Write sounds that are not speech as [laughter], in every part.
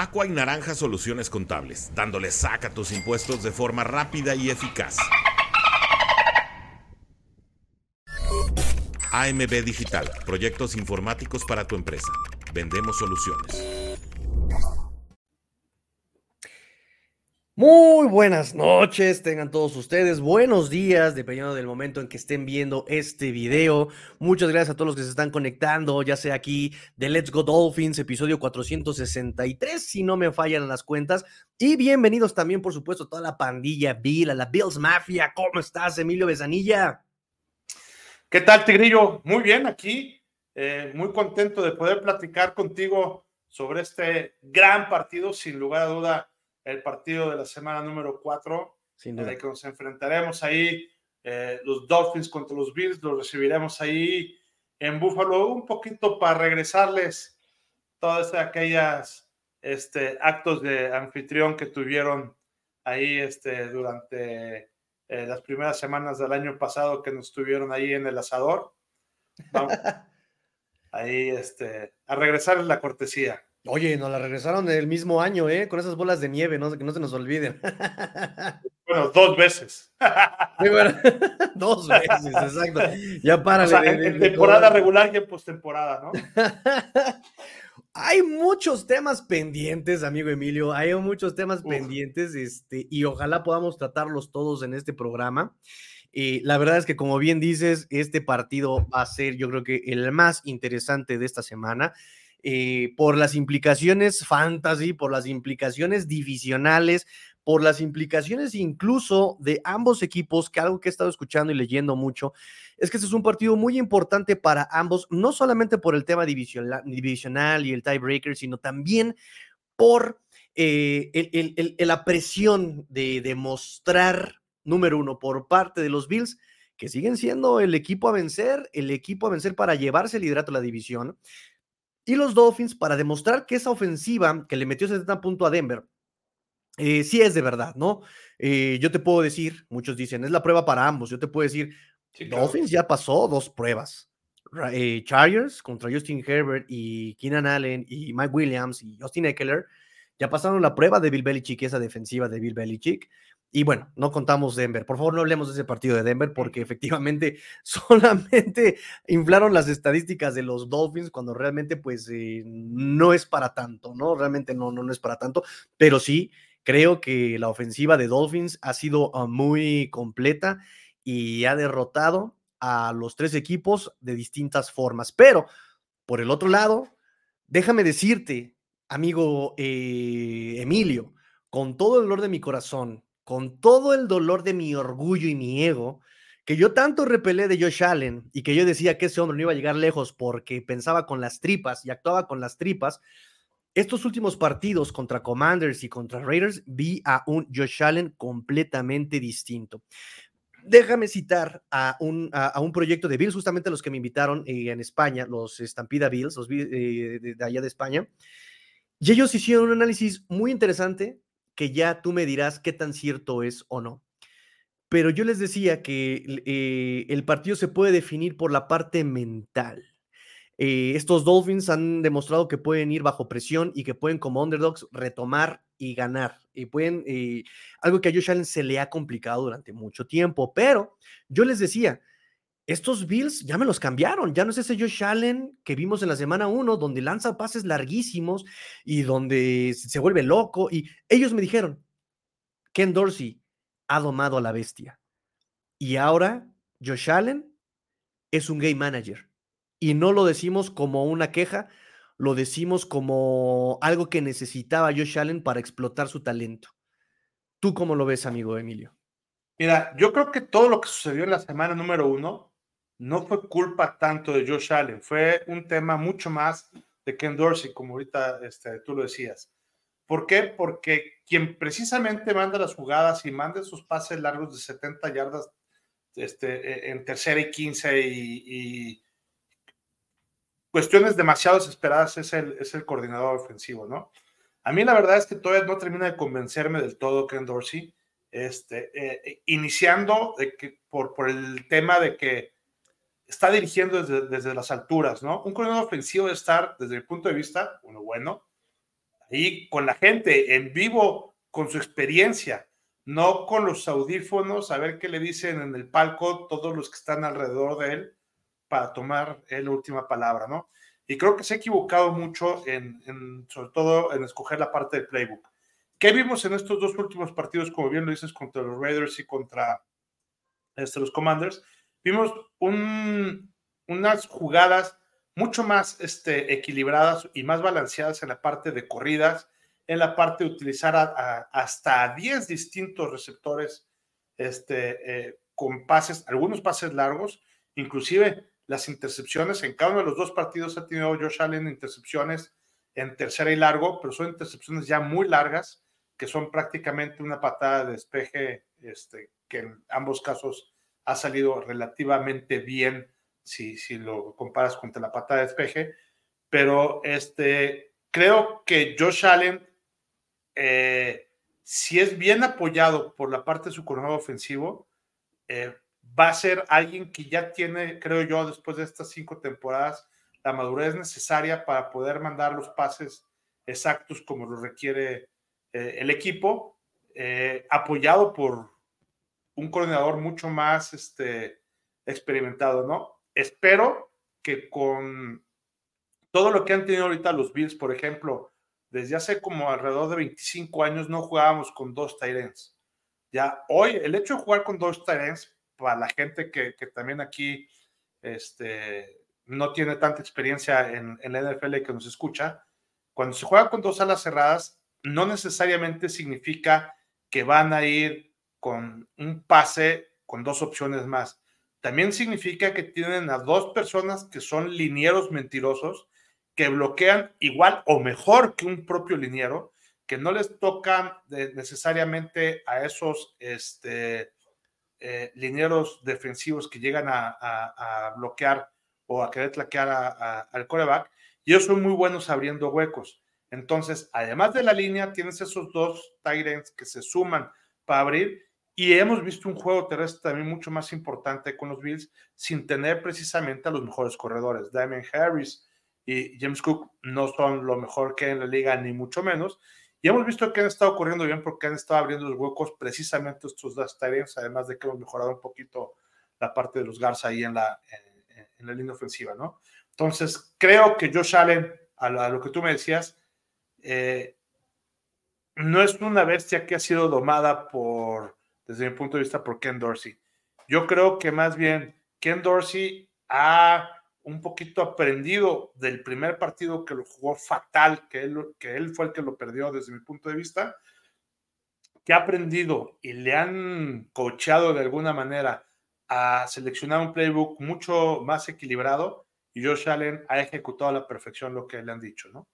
Aqua y Naranja Soluciones Contables, dándole saca a tus impuestos de forma rápida y eficaz. AMB Digital, proyectos informáticos para tu empresa. Vendemos soluciones. Muy buenas noches, tengan todos ustedes, buenos días, dependiendo del momento en que estén viendo este video. Muchas gracias a todos los que se están conectando, ya sea aquí de Let's Go Dolphins, episodio 463, si no me fallan las cuentas. Y bienvenidos también, por supuesto, a toda la pandilla Bill, a la Bills Mafia. ¿Cómo estás, Emilio Besanilla? ¿Qué tal, Tigrillo? Muy bien, aquí, eh, muy contento de poder platicar contigo sobre este gran partido, sin lugar a duda el partido de la semana número 4, en el que nos enfrentaremos ahí, eh, los Dolphins contra los Bills, los recibiremos ahí en Buffalo, un poquito para regresarles todas aquellas este, actos de anfitrión que tuvieron ahí este, durante eh, las primeras semanas del año pasado que nos tuvieron ahí en el asador. Vamos, [laughs] ahí este, a regresarles la cortesía. Oye, nos la regresaron el mismo año, ¿eh? Con esas bolas de nieve, ¿no? Que no se nos olviden. [laughs] Bueno, dos veces. [laughs] dos veces, exacto. Ya [laughs] para. en, temporada regular y en postemporada, ¿no? Hay muchos temas pendientes, amigo Emilio. Hay muchos temas pendientes, este, y ojalá podamos tratarlos todos en este programa. Y la verdad es que, como bien dices, este partido va a ser, yo creo que el más interesante de esta semana. Eh, por las implicaciones fantasy, por las implicaciones divisionales, por las implicaciones incluso de ambos equipos, que algo que he estado escuchando y leyendo mucho, es que este es un partido muy importante para ambos, no solamente por el tema divisional, y el tiebreaker, sino también por eh, la presión de demostrar, número uno, por parte de los Bills, que siguen siendo el equipo a vencer, el equipo a vencer para llevarse el liderato de la división, y los Dolphins, para demostrar que esa ofensiva que le metió 70 puntos a Denver, eh, sí es de verdad, ¿no? Eh, yo te puedo decir, muchos dicen, es la prueba para ambos. Yo te puedo decir, Dolphins ya pasó dos pruebas. Eh, Chargers contra Justin Herbert y Keenan Allen y Mike Williams y Justin Eckler ya pasaron la prueba de Bill Belichick, esa defensiva de Bill Belichick. Y bueno, no contamos Denver. Por favor, no hablemos de ese partido de Denver porque efectivamente [laughs] solamente inflaron las estadísticas de los Dolphins cuando realmente pues eh, no es para tanto, ¿no? Realmente no, no, no es para tanto, pero sí creo que la ofensiva de Dolphins ha sido ah, muy completa y ha derrotado a los tres equipos de distintas formas. Pero, por el otro lado, déjame decirte, amigo eh, Emilio, con todo el dolor de mi corazón, con todo el dolor de mi orgullo y mi ego, que yo tanto repelé de Josh Allen y que yo decía que ese hombre no iba a llegar lejos porque pensaba con las tripas y actuaba con las tripas, estos últimos partidos contra Commanders y contra Raiders vi a un Josh Allen completamente distinto. Déjame citar a un, a, un proyecto de Bills, justamente los que me invitaron eh, en España, los Stampida Bills, los eh, de allá de España, y ellos hicieron un análisis muy interesante que ya tú me dirás qué tan cierto es o no. Pero yo les decía que eh, el partido se puede definir por la parte mental. Eh, estos Dolphins han demostrado que pueden ir bajo presión y que pueden como underdogs retomar y ganar. Y pueden, eh, algo que a Josh Allen se le ha complicado durante mucho tiempo. Pero yo les decía, estos Bills ya me los cambiaron. Ya no es ese Josh Allen que vimos en la semana 1, donde lanza pases larguísimos y donde se vuelve loco. Y ellos me dijeron, Ken Dorsey ha domado a la bestia. Y ahora Josh Allen es un game manager. Y no lo decimos como una queja, lo decimos como algo que necesitaba Josh Allen para explotar su talento. ¿Tú cómo lo ves, amigo Emilio? Mira, yo creo que todo lo que sucedió en la semana número uno no fue culpa tanto de Josh Allen, fue un tema mucho más de Ken Dorsey, como ahorita este, tú lo decías. ¿Por qué? Porque quien precisamente manda las jugadas y manda esos pases largos de 70 yardas este, e, en tercera y 15 y, cuestiones demasiado desesperadas es el, es el coordinador ofensivo, ¿no? A mí la verdad es que todavía no termina de convencerme del todo Ken Dorsey, este, eh, iniciando de que, por, por el tema de que está dirigiendo desde, desde las alturas, ¿no? Un coordinador ofensivo debe estar, desde el punto de vista, uno bueno, ahí con la gente en vivo, con su experiencia, no con los audífonos, a ver qué le dicen en el palco todos los que están alrededor de él para tomar la última palabra, ¿no? Y creo que se ha equivocado mucho en, sobre todo en escoger la parte del playbook. ¿Qué vimos en estos dos últimos partidos, como bien lo dices, contra los Raiders y contra este, los Commanders? Vimos unas jugadas mucho más este, equilibradas y más balanceadas en la parte de corridas, en la parte de utilizar hasta 10 distintos receptores este, eh, con pases, algunos pases largos, inclusive las intercepciones. En cada uno de los dos partidos ha tenido Josh Allen intercepciones en tercera y largo, pero son intercepciones ya muy largas, que son prácticamente una patada de despeje, este, que en ambos casos ha salido relativamente bien si, si lo comparas contra la patada de despeje. Pero este, creo que Josh Allen, eh, si es bien apoyado por la parte de su coronado ofensivo, eh, va a ser alguien que ya tiene, creo yo, después de estas cinco temporadas, la madurez necesaria para poder mandar los pases exactos como lo requiere eh, el equipo, apoyado por un coordinador mucho más este, experimentado, ¿no? Espero que con todo lo que han tenido ahorita los Bills, por ejemplo, desde hace como alrededor de 25 años no jugábamos con dos Tyrants. Ya hoy, el hecho de jugar con dos Tyrants para la gente que, también aquí este, no tiene tanta experiencia en, en, la NFL que nos escucha, cuando se juega con dos alas cerradas, no necesariamente significa que van a ir con un pase con dos opciones más. También significa que tienen a dos personas que son linieros mentirosos, que bloquean igual o mejor que un propio liniero, que no les tocan necesariamente a esos este, eh, linieros defensivos que llegan a, bloquear o a querer tlaquear al coreback, y ellos son muy buenos abriendo huecos. Entonces, además de la línea, tienes esos dos Tyrants que se suman para abrir, y hemos visto un juego terrestre también mucho más importante con los Bills, sin tener precisamente a los mejores corredores. Diamond Harris y James Cook no son lo mejor que en la liga, ni mucho menos, y hemos visto que han estado corriendo bien porque han estado abriendo los huecos precisamente estos dos Tyrants, además de que hemos mejorado un poquito la parte de los Garza ahí en la, en, la línea ofensiva, ¿no? Entonces, creo que Josh Allen, a lo, que tú me decías, eh, no es una bestia que ha sido domada por, desde mi punto de vista, por Ken Dorsey. Yo creo que más bien Ken Dorsey ha un poquito aprendido del primer partido que lo jugó fatal, que él, que él fue el que lo perdió desde mi punto de vista, que ha aprendido y le han coachado de alguna manera a seleccionar un playbook mucho más equilibrado y Josh Allen ha ejecutado a la perfección lo que le han dicho, ¿no?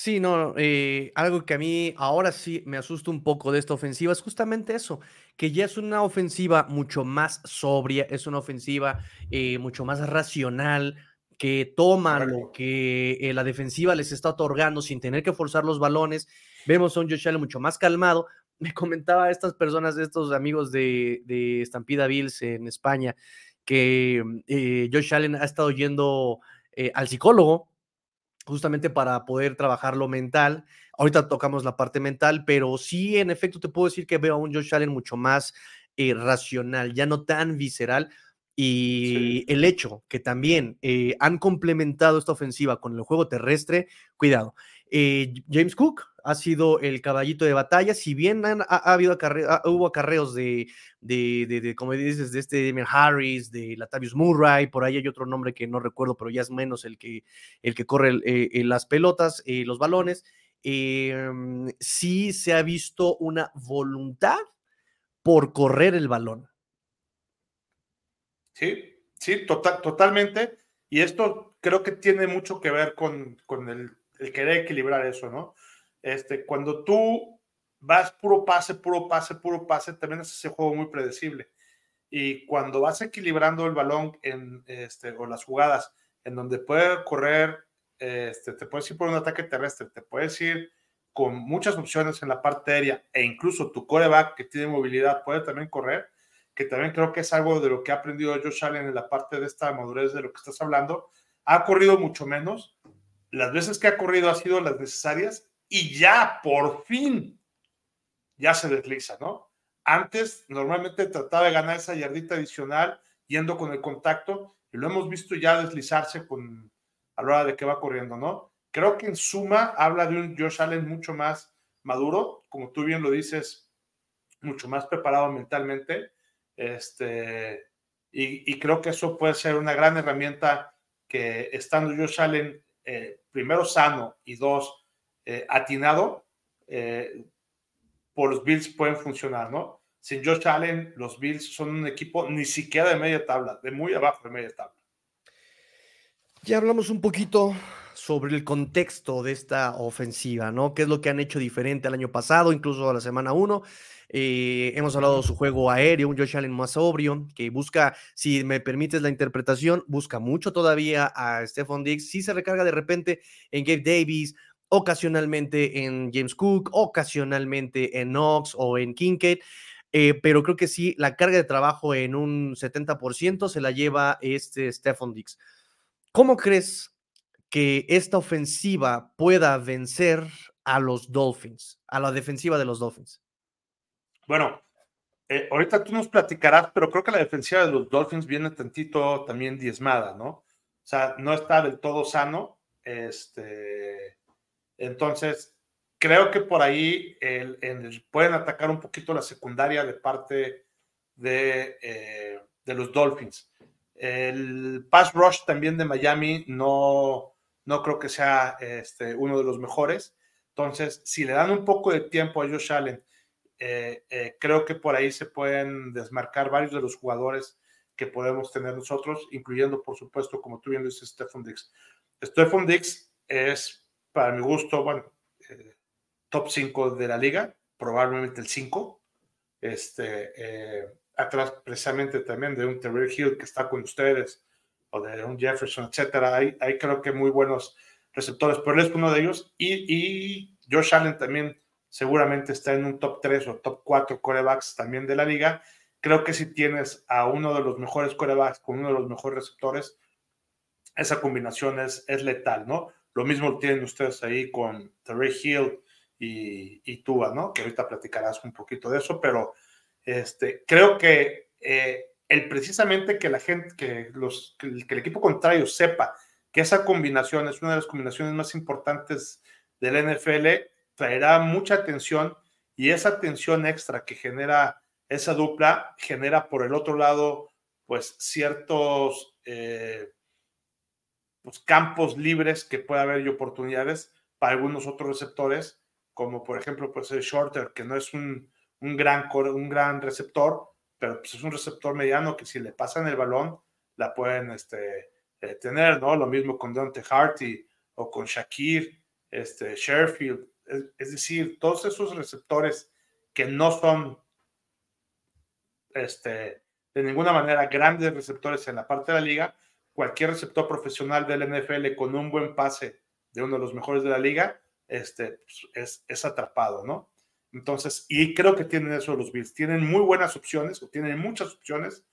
Sí, no, eh, algo que a mí ahora sí me asusta un poco de esta ofensiva es justamente eso, que ya es una ofensiva mucho más sobria, es una ofensiva eh, mucho más racional, que toma lo que eh, la defensiva les está otorgando sin tener que forzar los balones. Vemos a un Josh Allen mucho más calmado. [laughs] Me comentaba a estas personas, estos amigos de, de Stampida Bills en España, que Josh Allen ha estado yendo al psicólogo justamente para poder trabajar lo mental. Ahorita tocamos la parte mental, pero sí, en efecto, te puedo decir que veo a un Josh Allen mucho más eh, racional, ya no tan visceral. Y el hecho que también eh, han complementado esta ofensiva con el juego terrestre, cuidado. Eh, James Cook ha sido el caballito de batalla, si bien ha, habido hubo acarreos de, de, como dices, de este Damien Harris, de Latavius Murray, por ahí hay otro nombre que no recuerdo, pero ya es menos el que, el que corre eh, las pelotas, los balones, em, sí se ha visto una voluntad por correr el balón. Sí, sí, total, totalmente. Y esto creo que tiene mucho que ver con, el, querer equilibrar eso, ¿no? Este, cuando tú vas puro pase, puro pase, puro pase, también es ese juego muy predecible. Y cuando vas equilibrando el balón en, este, o las jugadas en donde puede correr, este, te puedes ir por un ataque terrestre, te puedes ir con muchas opciones en la parte aérea e incluso tu coreback que tiene movilidad puede también correr, que también creo que es algo de lo que ha aprendido Josh Allen en la parte de esta madurez de lo que estás hablando. Ha corrido mucho menos, las veces que ha corrido ha sido las necesarias y ya por fin ya se desliza, ¿no? Antes normalmente trataba de ganar esa yardita adicional yendo con el contacto y lo hemos visto ya deslizarse con, a la hora de que va corriendo, ¿no? Creo que en suma habla de un Josh Allen mucho más maduro, como tú bien lo dices, mucho más preparado mentalmente, este, y, creo que eso puede ser una gran herramienta que estando Josh Allen eh, primero sano y dos eh, atinado, eh, por los Bills pueden funcionar, ¿no? Sin Josh Allen, los Bills son un equipo ni siquiera de media tabla, de muy abajo de media tabla. Ya hablamos un poquito sobre el contexto de esta ofensiva, ¿no? ¿Qué es lo que han hecho diferente al año pasado, incluso a la semana 1? Eh, hemos hablado de su juego aéreo, un Josh Allen más sobrio, que busca, si me permites la interpretación, busca mucho todavía a Stephon Diggs. Sí se recarga de repente en Gabe Davis, ocasionalmente en James Cook, ocasionalmente en Knox o en Kincaid. Eh, pero creo que sí, la carga de trabajo en un 70% se la lleva este Stephon Diggs. ¿Cómo crees que esta ofensiva pueda vencer a los Dolphins, a la defensiva de los Dolphins? Bueno, eh, ahorita tú nos platicarás, pero creo que la defensiva de los Dolphins viene tantito también diezmada, ¿no? O sea, no está del todo sano. Este, entonces, creo que por ahí pueden atacar un poquito la secundaria de parte de, eh, de los Dolphins. El pass rush también de Miami no, no creo que sea este, uno de los mejores. Entonces, si le dan un poco de tiempo a Josh Allen, eh, eh, creo que por ahí se pueden desmarcar varios de los jugadores que podemos tener nosotros, incluyendo, por supuesto, como tú bien dices, Stephon Dix. Stephon Dix es, para mi gusto, bueno, eh, top 5 de la liga, probablemente el 5. Este, atrás precisamente también de un Terry Hill que está con ustedes, o de un Jefferson, etcétera. Hay, hay creo que muy buenos receptores, pero él es uno de ellos. Y, y Josh Allen también seguramente está en un top 3 o top 4 corebacks también de la liga. Creo que si tienes a uno de los mejores corebacks con uno de los mejores receptores, esa combinación es, es letal, ¿no? Lo mismo tienen ustedes ahí con Terry Hill y, y Tua, ¿no? Que ahorita platicarás un poquito de eso, pero este, creo que eh, el precisamente que la gente, que, los, que el, equipo contrario sepa que esa combinación es una de las combinaciones más importantes del NFL, traerá mucha atención y esa atención extra que genera esa dupla genera por el otro lado pues ciertos eh, pues, campos libres que puede haber y oportunidades para algunos otros receptores como por ejemplo pues el shorter que no es un un gran, un gran receptor, pero pues es un receptor mediano que si le pasan el balón, la pueden este, eh, tener, ¿no? Lo mismo con Dante Harty o con Shakir, este, Sherfield, es, decir, todos esos receptores que no son este, de ninguna manera grandes receptores en la parte de la liga, cualquier receptor profesional del NFL con un buen pase de uno de los mejores de la liga, este, pues, es, es atrapado, ¿no? Entonces, y creo que tienen eso los Bills. Tienen muy buenas opciones, o tienen muchas opciones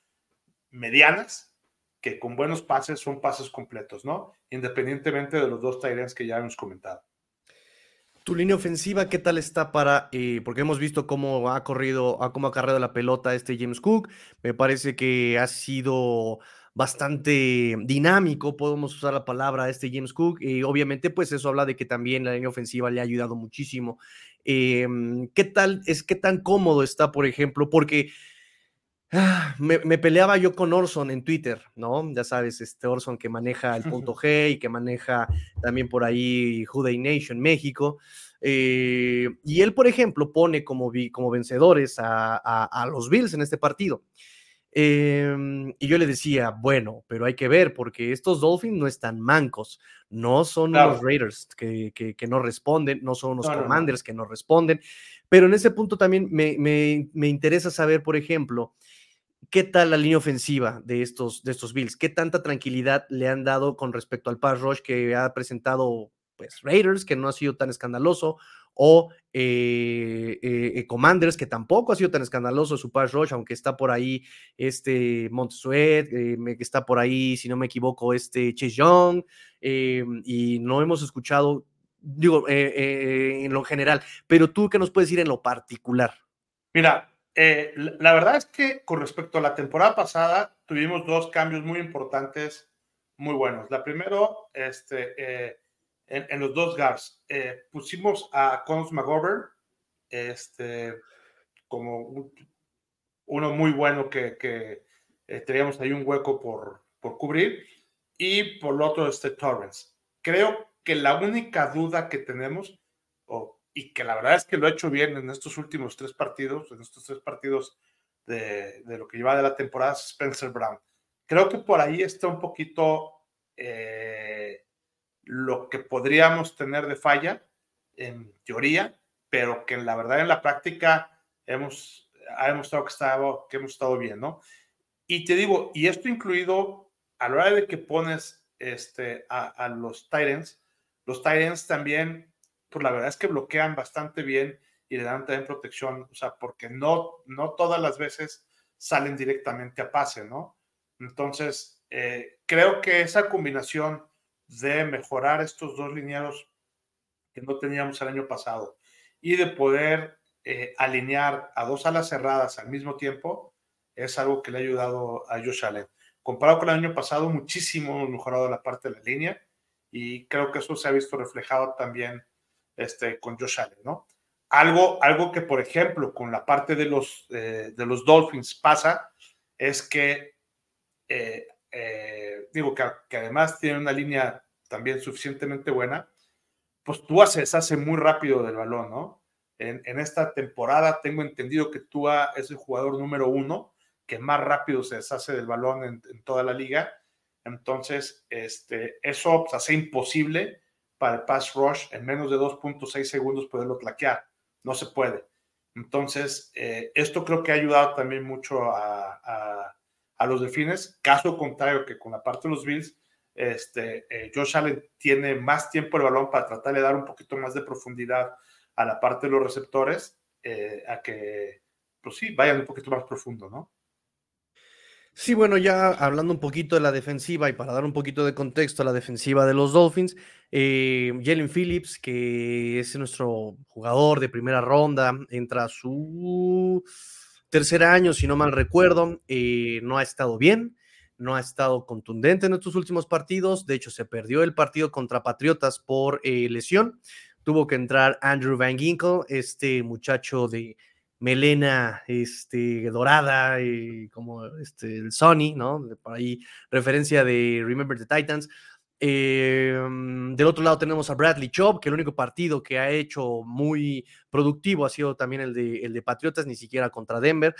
medianas, que con buenos pases son pases completos, ¿no? Independientemente de los dos Tyrants que ya hemos comentado. Tu línea ofensiva, ¿qué tal está para? Eh, porque hemos visto cómo ha corrido, cómo ha cargado la pelota este James Cook. Me parece que ha sido bastante dinámico, podemos usar la palabra este James Cook, y obviamente pues eso habla de que también la línea ofensiva le ha ayudado muchísimo Em, ¿Qué tal es qué tan cómodo está, por ejemplo? Porque ah, me, peleaba yo con Orson en Twitter, ¿no? Ya sabes, este Orson que maneja el [laughs] punto G y que maneja también por ahí Juday Nation México. Eh, y él, por ejemplo, pone como, como vencedores a, a los Bills en este partido. Em, y yo le decía, bueno, pero hay que ver, porque estos Dolphins no están mancos, no son los Raiders que, que, no responden, no son los Commanders que no responden, pero en ese punto también me, me, me, interesa saber, por ejemplo, qué tal la línea ofensiva de estos, de estos Bills, qué tanta tranquilidad le han dado con respecto al pass rush que ha presentado pues Raiders, que no ha sido tan escandaloso, o eh, eh, Commanders, que tampoco ha sido tan escandaloso su pass rush, aunque está por ahí este Montsuet, eh, que está por ahí, si no me equivoco, este Chase Young, y no hemos escuchado, digo, en lo general, pero tú, ¿qué nos puedes decir en lo particular? Mira, la verdad es que con respecto a la temporada pasada, tuvimos dos cambios muy importantes, muy buenos. La primero, este en, los dos guards. Eh, pusimos a Connors McGovern este, como uno muy bueno que, que eh, teníamos ahí un hueco por, por cubrir. Y por lo otro, este Torrance. Creo que la única duda que tenemos, y que la verdad es que lo ha hecho bien en estos últimos tres partidos, en estos tres partidos de, de lo que lleva de la temporada, Spencer Brown. Creo que por ahí está un poquito eh, lo que podríamos tener de falla, en teoría, pero que en la verdad en la práctica hemos, ha demostrado que, hemos estado bien, ¿no? Y te digo, y esto incluido a la hora de que pones este, a, los Titans, los Titans también, pues la verdad es que bloquean bastante bien y le dan también protección, o sea, porque no, no todas las veces salen directamente a pase, ¿no? Entonces, eh, creo que esa combinación de mejorar estos dos lineados que no teníamos el año pasado y de poder eh, alinear a dos alas cerradas al mismo tiempo es algo que le ha ayudado a Josh Allen. Comparado con el año pasado, muchísimo hemos mejorado la parte de la línea y creo que eso se ha visto reflejado también este, con Josh Allen, ¿no? Algo, algo que, por ejemplo, con la parte de los, eh, de los Dolphins pasa es que eh, eh, digo que, además tiene una línea también suficientemente buena, pues Tua se deshace muy rápido del balón, ¿no? En, esta temporada tengo entendido que Tua es el jugador número uno que más rápido se deshace del balón en, toda la liga. Entonces, este, eso pues, hace imposible para el pass rush en menos de 2.6 segundos poderlo claquear. No se puede. Entonces, eh, esto creo que ha ayudado también mucho a los delfines, caso contrario que con la parte de los Bills, este, eh, Josh Allen tiene más tiempo el balón para tratar de dar un poquito más de profundidad a la parte de los receptores, eh, a que, pues sí, vayan un poquito más profundo, ¿no? Sí, bueno, ya hablando un poquito de la defensiva y para dar un poquito de contexto a la defensiva de los Dolphins, eh, Jalen Phillips, que es nuestro jugador de primera ronda, entra a su tercer año, si no mal recuerdo, eh, no ha estado bien, no ha estado contundente en estos últimos partidos. De hecho, se perdió el partido contra Patriotas por eh, lesión. Tuvo que entrar Andrew Van Ginkle, este muchacho de melena este, dorada, y como este, el Sony, ¿no? Por ahí, referencia de Remember the Titans. Em, del otro lado tenemos a Bradley Chubb, que el único partido que ha hecho muy productivo ha sido también el de, el de Patriotas, ni siquiera contra Denver.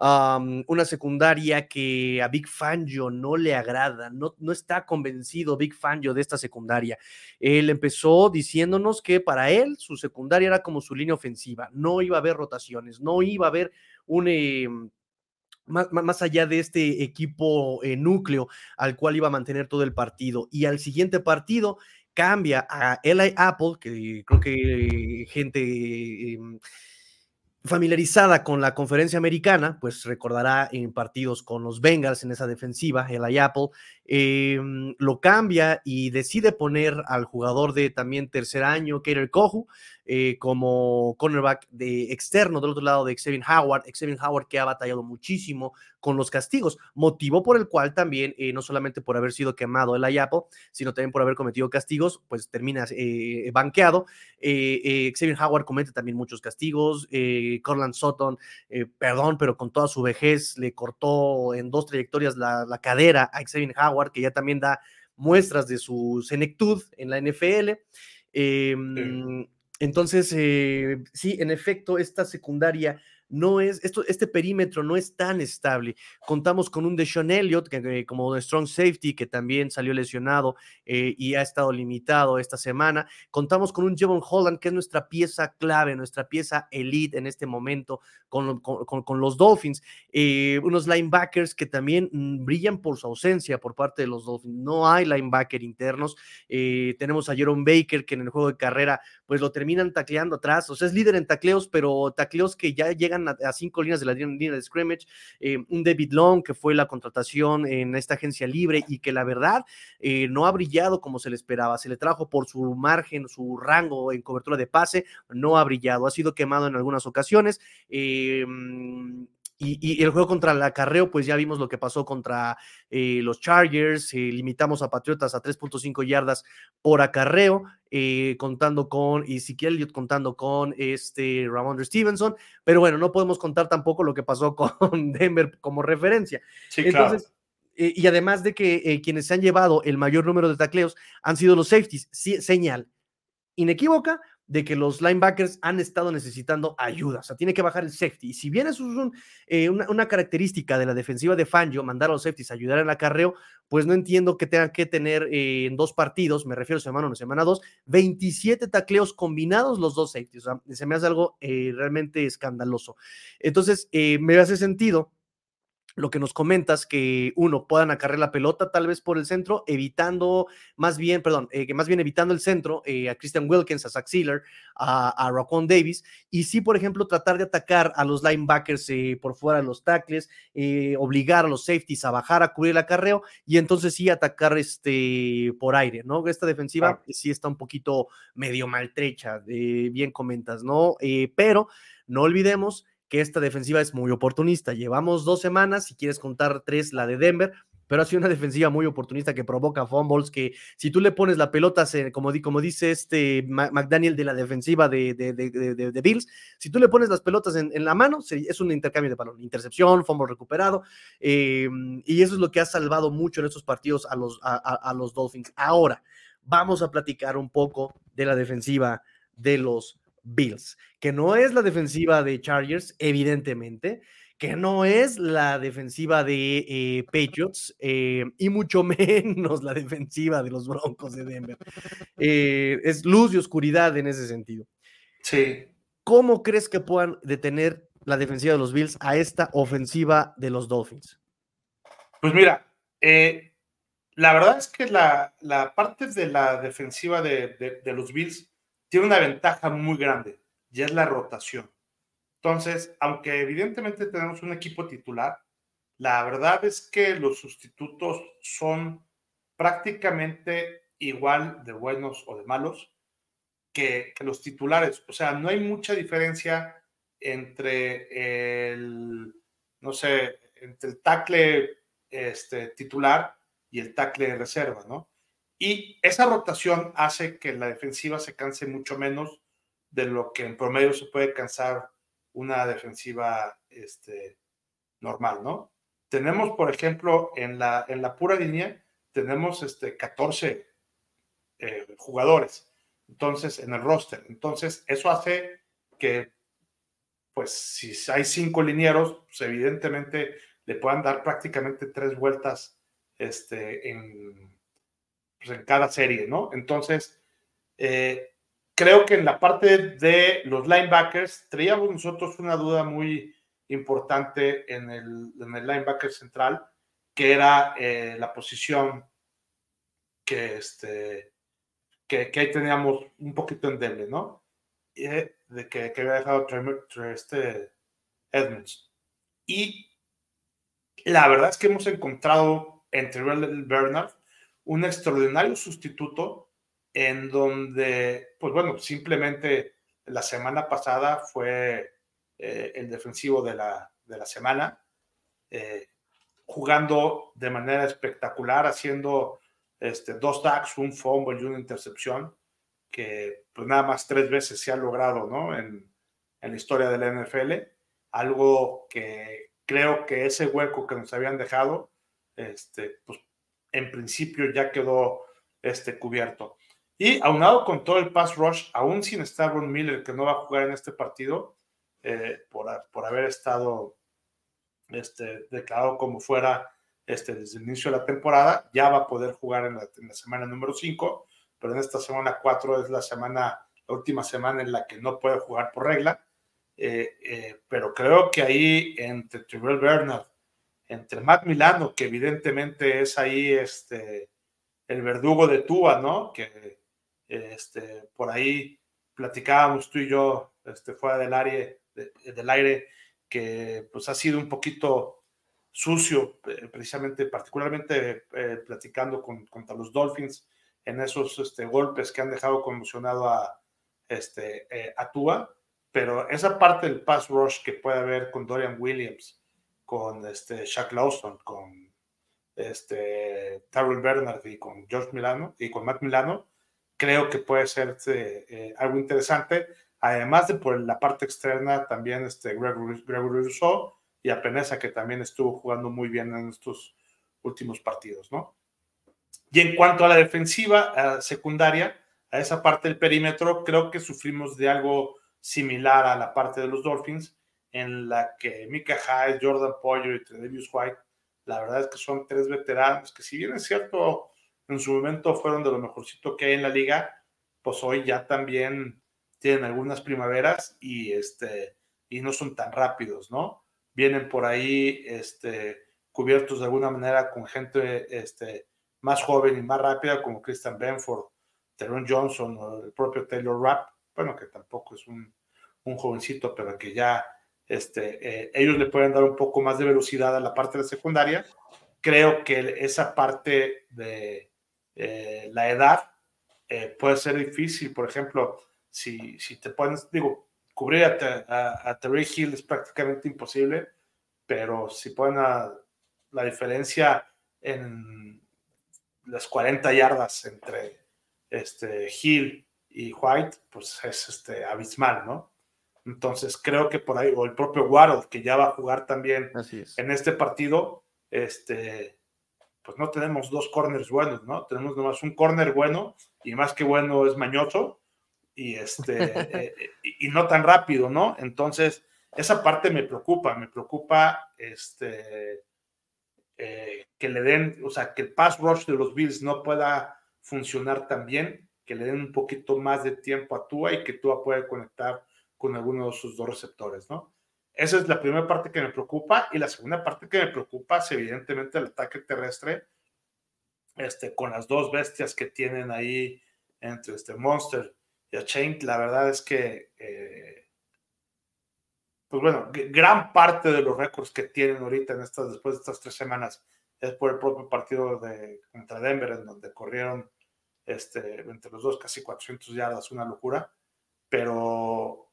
una secundaria que a Big Fangio no le agrada, no, no está convencido Big Fangio de esta secundaria. Él empezó diciéndonos que para él su secundaria era como su línea ofensiva, no iba a haber rotaciones, no iba a haber un... Em, más, allá de este equipo eh, núcleo al cual iba a mantener todo el partido. Y al siguiente partido cambia a Eli Apple, que creo que gente em, familiarizada con la conferencia americana, pues recordará en partidos con los Bengals en esa defensiva, Eli Apple, em, lo cambia y decide poner al jugador de también tercer año, Kater Kohu, eh, como cornerback de externo del otro lado de Xavier Howard, Xavier Howard que ha batallado muchísimo con los castigos, motivo por el cual también, eh, no solamente por haber sido quemado el Ayapo, sino también por haber cometido castigos, pues termina eh, banqueado. Xavier Howard comete también muchos castigos, Corland Sutton, perdón, pero con toda su vejez le cortó en dos trayectorias la, cadera a Xavier Howard, que ya también da muestras de su senectud en la NFL. Em, entonces, eh, sí, en efecto, esta secundaria no es, esto, este perímetro no es tan estable. Contamos con un Deshaun Elliott, que, como de strong safety, que también salió lesionado eh, y ha estado limitado esta semana. Contamos con un Jevon Holland, que es nuestra pieza clave, nuestra pieza elite en este momento con, con, los Dolphins. Eh, unos linebackers que también mm, brillan por su ausencia por parte de los Dolphins. No hay linebacker internos. Eh, tenemos a Jerome Baker, que en el juego de carrera, pues lo terminan tacleando atrás. O sea, es líder en tacleos, pero tacleos que ya llegan a, cinco líneas de la línea de scrimmage. Eh, un David Long, que fue la contratación en esta agencia libre y que la verdad eh, no ha brillado como se le esperaba. Se le trajo por su margen, su rango en cobertura de pase, no ha brillado. Ha sido quemado en algunas ocasiones. Eh, y, el juego contra el acarreo, pues ya vimos lo que pasó contra eh, los Chargers, eh, limitamos a Patriotas a 3.5 yardas por acarreo, eh, contando con Ezequiel Elliott, contando con este Ramondre Stevenson, pero bueno, no podemos contar tampoco lo que pasó [laughs] con Denver como referencia. Sí, Entonces, y además de que quienes se han llevado el mayor número de tacleos han sido los safeties, señal inequívoca de que los linebackers han estado necesitando ayuda, o sea, tiene que bajar el safety. Y si bien es eh, una, característica de la defensiva de Fangio, mandar a los safeties a ayudar en acarreo, pues no entiendo que tengan que tener eh, en dos partidos, me refiero semana 1, semana 2, 27 tacleos combinados los dos safeties. O sea, se me hace algo eh, realmente escandaloso. Entonces, me hace sentido lo que nos comentas, que uno puedan acarrear la pelota tal vez por el centro, evitando más bien, perdón, eh, que más bien evitando el centro eh, a Christian Wilkins, a Zach Sealer, a, a Davis, y sí, por ejemplo, tratar de atacar a los linebackers eh, por fuera de los tackles, obligar a los safeties a bajar a cubrir el acarreo y entonces sí atacar este, por aire, ¿no? Esta defensiva sí está un poquito medio maltrecha, bien comentas, ¿no? pero no olvidemos que esta defensiva es muy oportunista. Llevamos dos semanas, si quieres contar tres, la de Denver, pero ha sido una defensiva muy oportunista que provoca fumbles, que si tú le pones la pelota, como, como dice este McDaniel de la defensiva de, Bills, si tú le pones las pelotas en, la mano, es un intercambio de balón, intercepción, fumble recuperado, em, y eso es lo que ha salvado mucho en estos partidos a los, a los Dolphins. Ahora, vamos a platicar un poco de la defensiva de los Bills, que no es la defensiva de Chargers, evidentemente, que no es la defensiva de eh, Patriots eh, y mucho [laughs] menos la defensiva de los Broncos de Denver. Eh, es luz y oscuridad en ese sentido. Sí. ¿Cómo crees que puedan detener la defensiva de los Bills a esta ofensiva de los Dolphins? Pues mira, la verdad es que la, parte de la defensiva de los Bills tiene una ventaja muy grande y es la rotación. Entonces, aunque evidentemente tenemos un equipo titular, la verdad es que los sustitutos son prácticamente igual de buenos o de malos que, los titulares. O sea, no hay mucha diferencia entre el, no sé, entre el tackle este, titular y el tackle de reserva, ¿no? Y esa rotación hace que la defensiva se canse mucho menos de lo que en promedio se puede cansar una defensiva este, normal, ¿no? Tenemos, por ejemplo, en la, en la pura línea, tenemos este, 14 eh, jugadores, entonces, en el roster. Entonces, eso hace que, pues, si hay cinco linieros, pues, evidentemente le puedan dar prácticamente tres vueltas este, en, pues, en cada serie, ¿no? Entonces, eh, creo que en la parte de los linebackers, traíamos nosotros una duda muy importante en el, en el linebacker central, que era eh, la posición que, este, que, que, ahí teníamos un poquito endeble, ¿no? Eh, de que, había dejado este Edmonds. Y la verdad es que hemos encontrado entre Bernard un extraordinario sustituto en donde, pues bueno, simplemente la semana pasada fue eh, el defensivo de la, de la semana, eh, jugando de manera espectacular, haciendo este, dos tags, un fumble y una intercepción, que pues nada más tres veces se ha logrado, ¿no? En, en la historia de la NFL, algo que creo que ese hueco que nos habían dejado, este, pues en principio ya quedó este, cubierto. Y aunado con todo el pass rush, aún sin estar Ron Miller, que no va a jugar en este partido, eh, por, por, haber estado este, declarado como fuera este, desde el inicio de la temporada. Ya va a poder jugar en la, semana número 5, pero en esta semana 4 es la semana, la última semana en la que no puede jugar por regla. Eh, eh, pero creo que ahí entre Terrell Bernard, entre Matt Milano, que evidentemente es ahí este, el verdugo de Tua, ¿no? Que este, por ahí platicábamos tú y yo este, fuera del aire, del aire, que pues ha sido un poquito sucio, eh, precisamente, particularmente platicando con, contra los Dolphins en esos este, golpes que han dejado conmocionado a, este, a Tua pero esa parte del pass rush que puede haber con Dorian Williams, con este Shaq Lawson, con este Tyrell Bernard y con George Milano y con Matt Milano, creo que puede ser eh, algo interesante. Además de por la parte externa, también este Gregory, Gregory Rousseau y a Peneza, que también estuvo jugando muy bien en estos últimos partidos, ¿no? Y en cuanto a la defensiva secundaria, a esa parte del perímetro, creo que sufrimos de algo similar a la parte de los Dolphins, en la que Mika Hyde, Jordan Poyer y Tredavious White, la verdad es que son tres veteranos que si bien es cierto, en su momento fueron de lo mejorcito que hay en la liga, pues hoy ya también tienen algunas primaveras y, este, y no son tan rápidos, ¿no? Vienen por ahí este, cubiertos de alguna manera con gente este, más joven y más rápida como Christian Benford, Teron Johnson o el propio Taylor Rapp bueno, que tampoco es un, jovencito, pero que ya este, eh, ellos le pueden dar un poco más de velocidad a la parte de la secundaria. Creo que esa parte de eh, la edad eh, puede ser difícil. Por ejemplo, si, si te pones, digo, cubrir a, Terry Hill es prácticamente imposible, pero si ponen la diferencia en las 40 yardas entre este, Hill y White, pues es este, abismal, ¿no? Entonces creo que por ahí, o el propio Waddle, que ya va a jugar también en este partido, este, pues no tenemos dos corners buenos, ¿no? Tenemos nomás un corner bueno, y más que bueno es mañoso, y, este, [laughs] eh, y, no tan rápido, ¿no? Entonces, esa parte me preocupa, me preocupa este, eh, que le den, o sea, que el pass rush de los Bills no pueda funcionar tan bien que le den un poquito más de tiempo a Tua y que Tua pueda conectar con alguno de sus dos receptores, ¿no? Esa es la primera parte que me preocupa y la segunda parte que me preocupa es evidentemente el ataque terrestre, este, con las dos bestias que tienen ahí entre este Monster y a Chain, la verdad es que, eh, pues bueno, gran parte de los récords que tienen ahorita en estas, después de estas tres semanas es por el propio partido de, contra Denver, en donde corrieron este, entre los dos casi 400 yardas, una locura, pero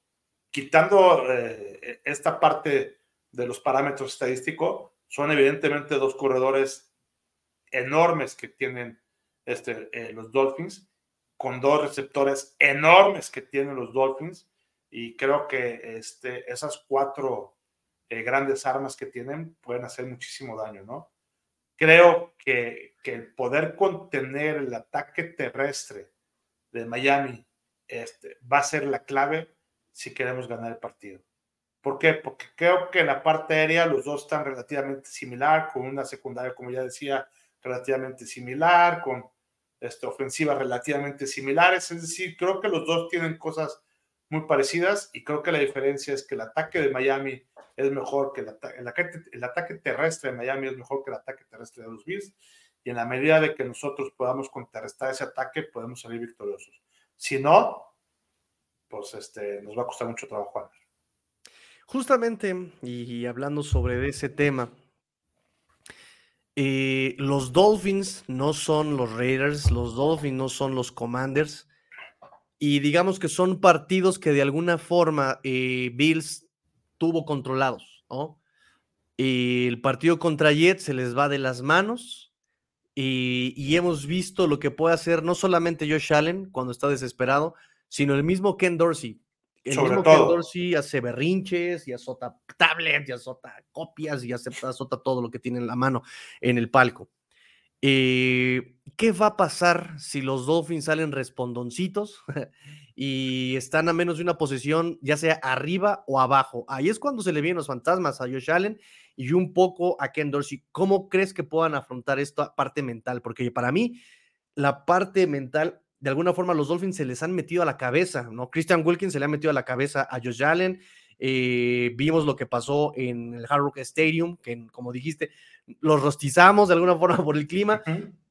quitando eh, esta parte de los parámetros estadísticos, son evidentemente dos corredores enormes que tienen este, eh, los Dolphins, con dos receptores enormes que tienen los Dolphins, y creo que este, esas cuatro eh, grandes armas que tienen pueden hacer muchísimo daño, ¿no? creo que, el poder contener el ataque terrestre de Miami este, va a ser la clave si queremos ganar el partido. ¿Por qué? Porque creo que la parte aérea los dos están relativamente similar, con una secundaria, como ya decía, relativamente similar, con este, ofensivas relativamente similares. Es decir, creo que los dos tienen cosas muy parecidas y creo que la diferencia es que el ataque de Miami es mejor que el, ataque, el, ataque, terrestre de Miami es mejor que el ataque terrestre de los Bills y en la medida de que nosotros podamos contrarrestar ese ataque podemos salir victoriosos. Si no, pues este, nos va a costar mucho trabajo. Justamente, y, hablando sobre ese tema, eh, los Dolphins no son los Raiders, los Dolphins no son los Commanders, y digamos que son partidos que de alguna forma eh, Bills tuvo controlados, ¿no? el partido contra Jets se les va de las manos y, hemos visto lo que puede hacer no solamente Josh Allen cuando está desesperado, sino el mismo Ken Dorsey. El mismo Ken Dorsey hace berrinches y azota tablets y azota copias y azota todo lo que tiene en la mano en el palco. Eh, ¿Qué va a pasar si los Dolphins salen respondoncitos [laughs] y están a menos de una posición, ya sea arriba o abajo? Ahí es cuando se le vienen los fantasmas a Josh Allen y un poco a Ken Dorsey. ¿Cómo crees que puedan afrontar esta parte mental? Porque para mí, la parte mental, de alguna forma, los Dolphins se les han metido a la cabeza, ¿no? Christian Wilkins se le ha metido a la cabeza a Josh Allen. Eh, vimos lo que pasó en el Hard Rock Stadium, que como dijiste, los rostizamos de alguna forma [laughs] por el clima.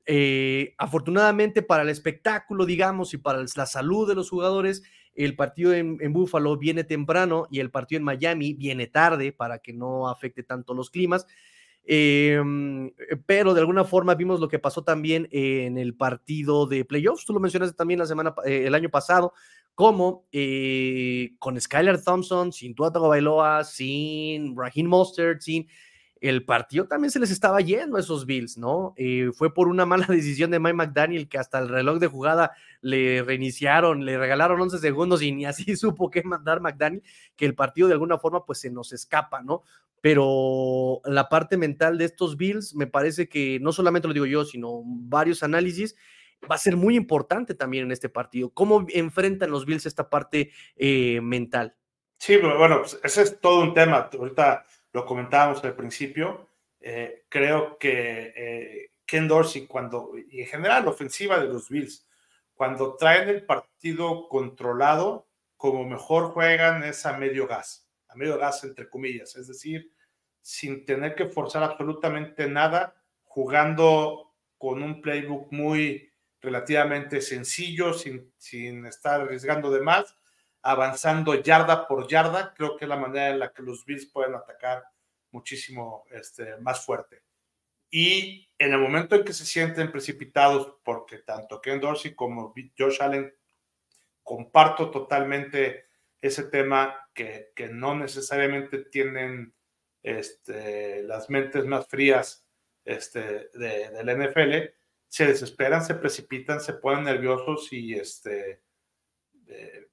Eh, afortunadamente para el espectáculo, digamos, y para la salud de los jugadores, el partido en, en Buffalo viene temprano y el partido en Miami viene tarde para que no afecte tanto los climas. Em, pero de alguna forma vimos lo que pasó también en el partido de playoffs. Tú lo mencionaste también la semana, eh, el año pasado, como eh, con Skylar Thompson, sin Tuatago Bailoa, sin Raheem Mostert, sin el partido también se les estaba yendo a esos Bills, ¿no? Eh, fue por una mala [laughs] decisión de Mike McDaniel que hasta el reloj de jugada le reiniciaron, le regalaron 11 segundos y ni así [laughs] supo qué mandar McDaniel, que el partido de alguna forma pues se nos escapa, ¿no? Pero la parte mental de estos Bills me parece que no solamente lo digo yo, sino varios análisis va a ser muy importante también en este partido. ¿Cómo enfrentan los Bills esta parte eh, mental? Sí, bueno, pues ese es todo un tema. Ahorita lo comentábamos al principio, eh, creo que eh, Ken Dorsey, cuando, y en general la ofensiva de los Bills, cuando traen el partido controlado, como mejor juegan es a medio gas, a medio gas entre comillas, es decir, sin tener que forzar absolutamente nada, jugando con un playbook muy relativamente sencillo, sin, sin estar arriesgando de más avanzando yarda por yarda, creo que es la manera en la que los Bills pueden atacar muchísimo este, más fuerte. Y en el momento en que se sienten precipitados, porque tanto Ken Dorsey como Josh Allen comparto totalmente ese tema que, que no necesariamente tienen este, las mentes más frías este, de, NFL, se desesperan, se precipitan, se ponen nerviosos y este, eh,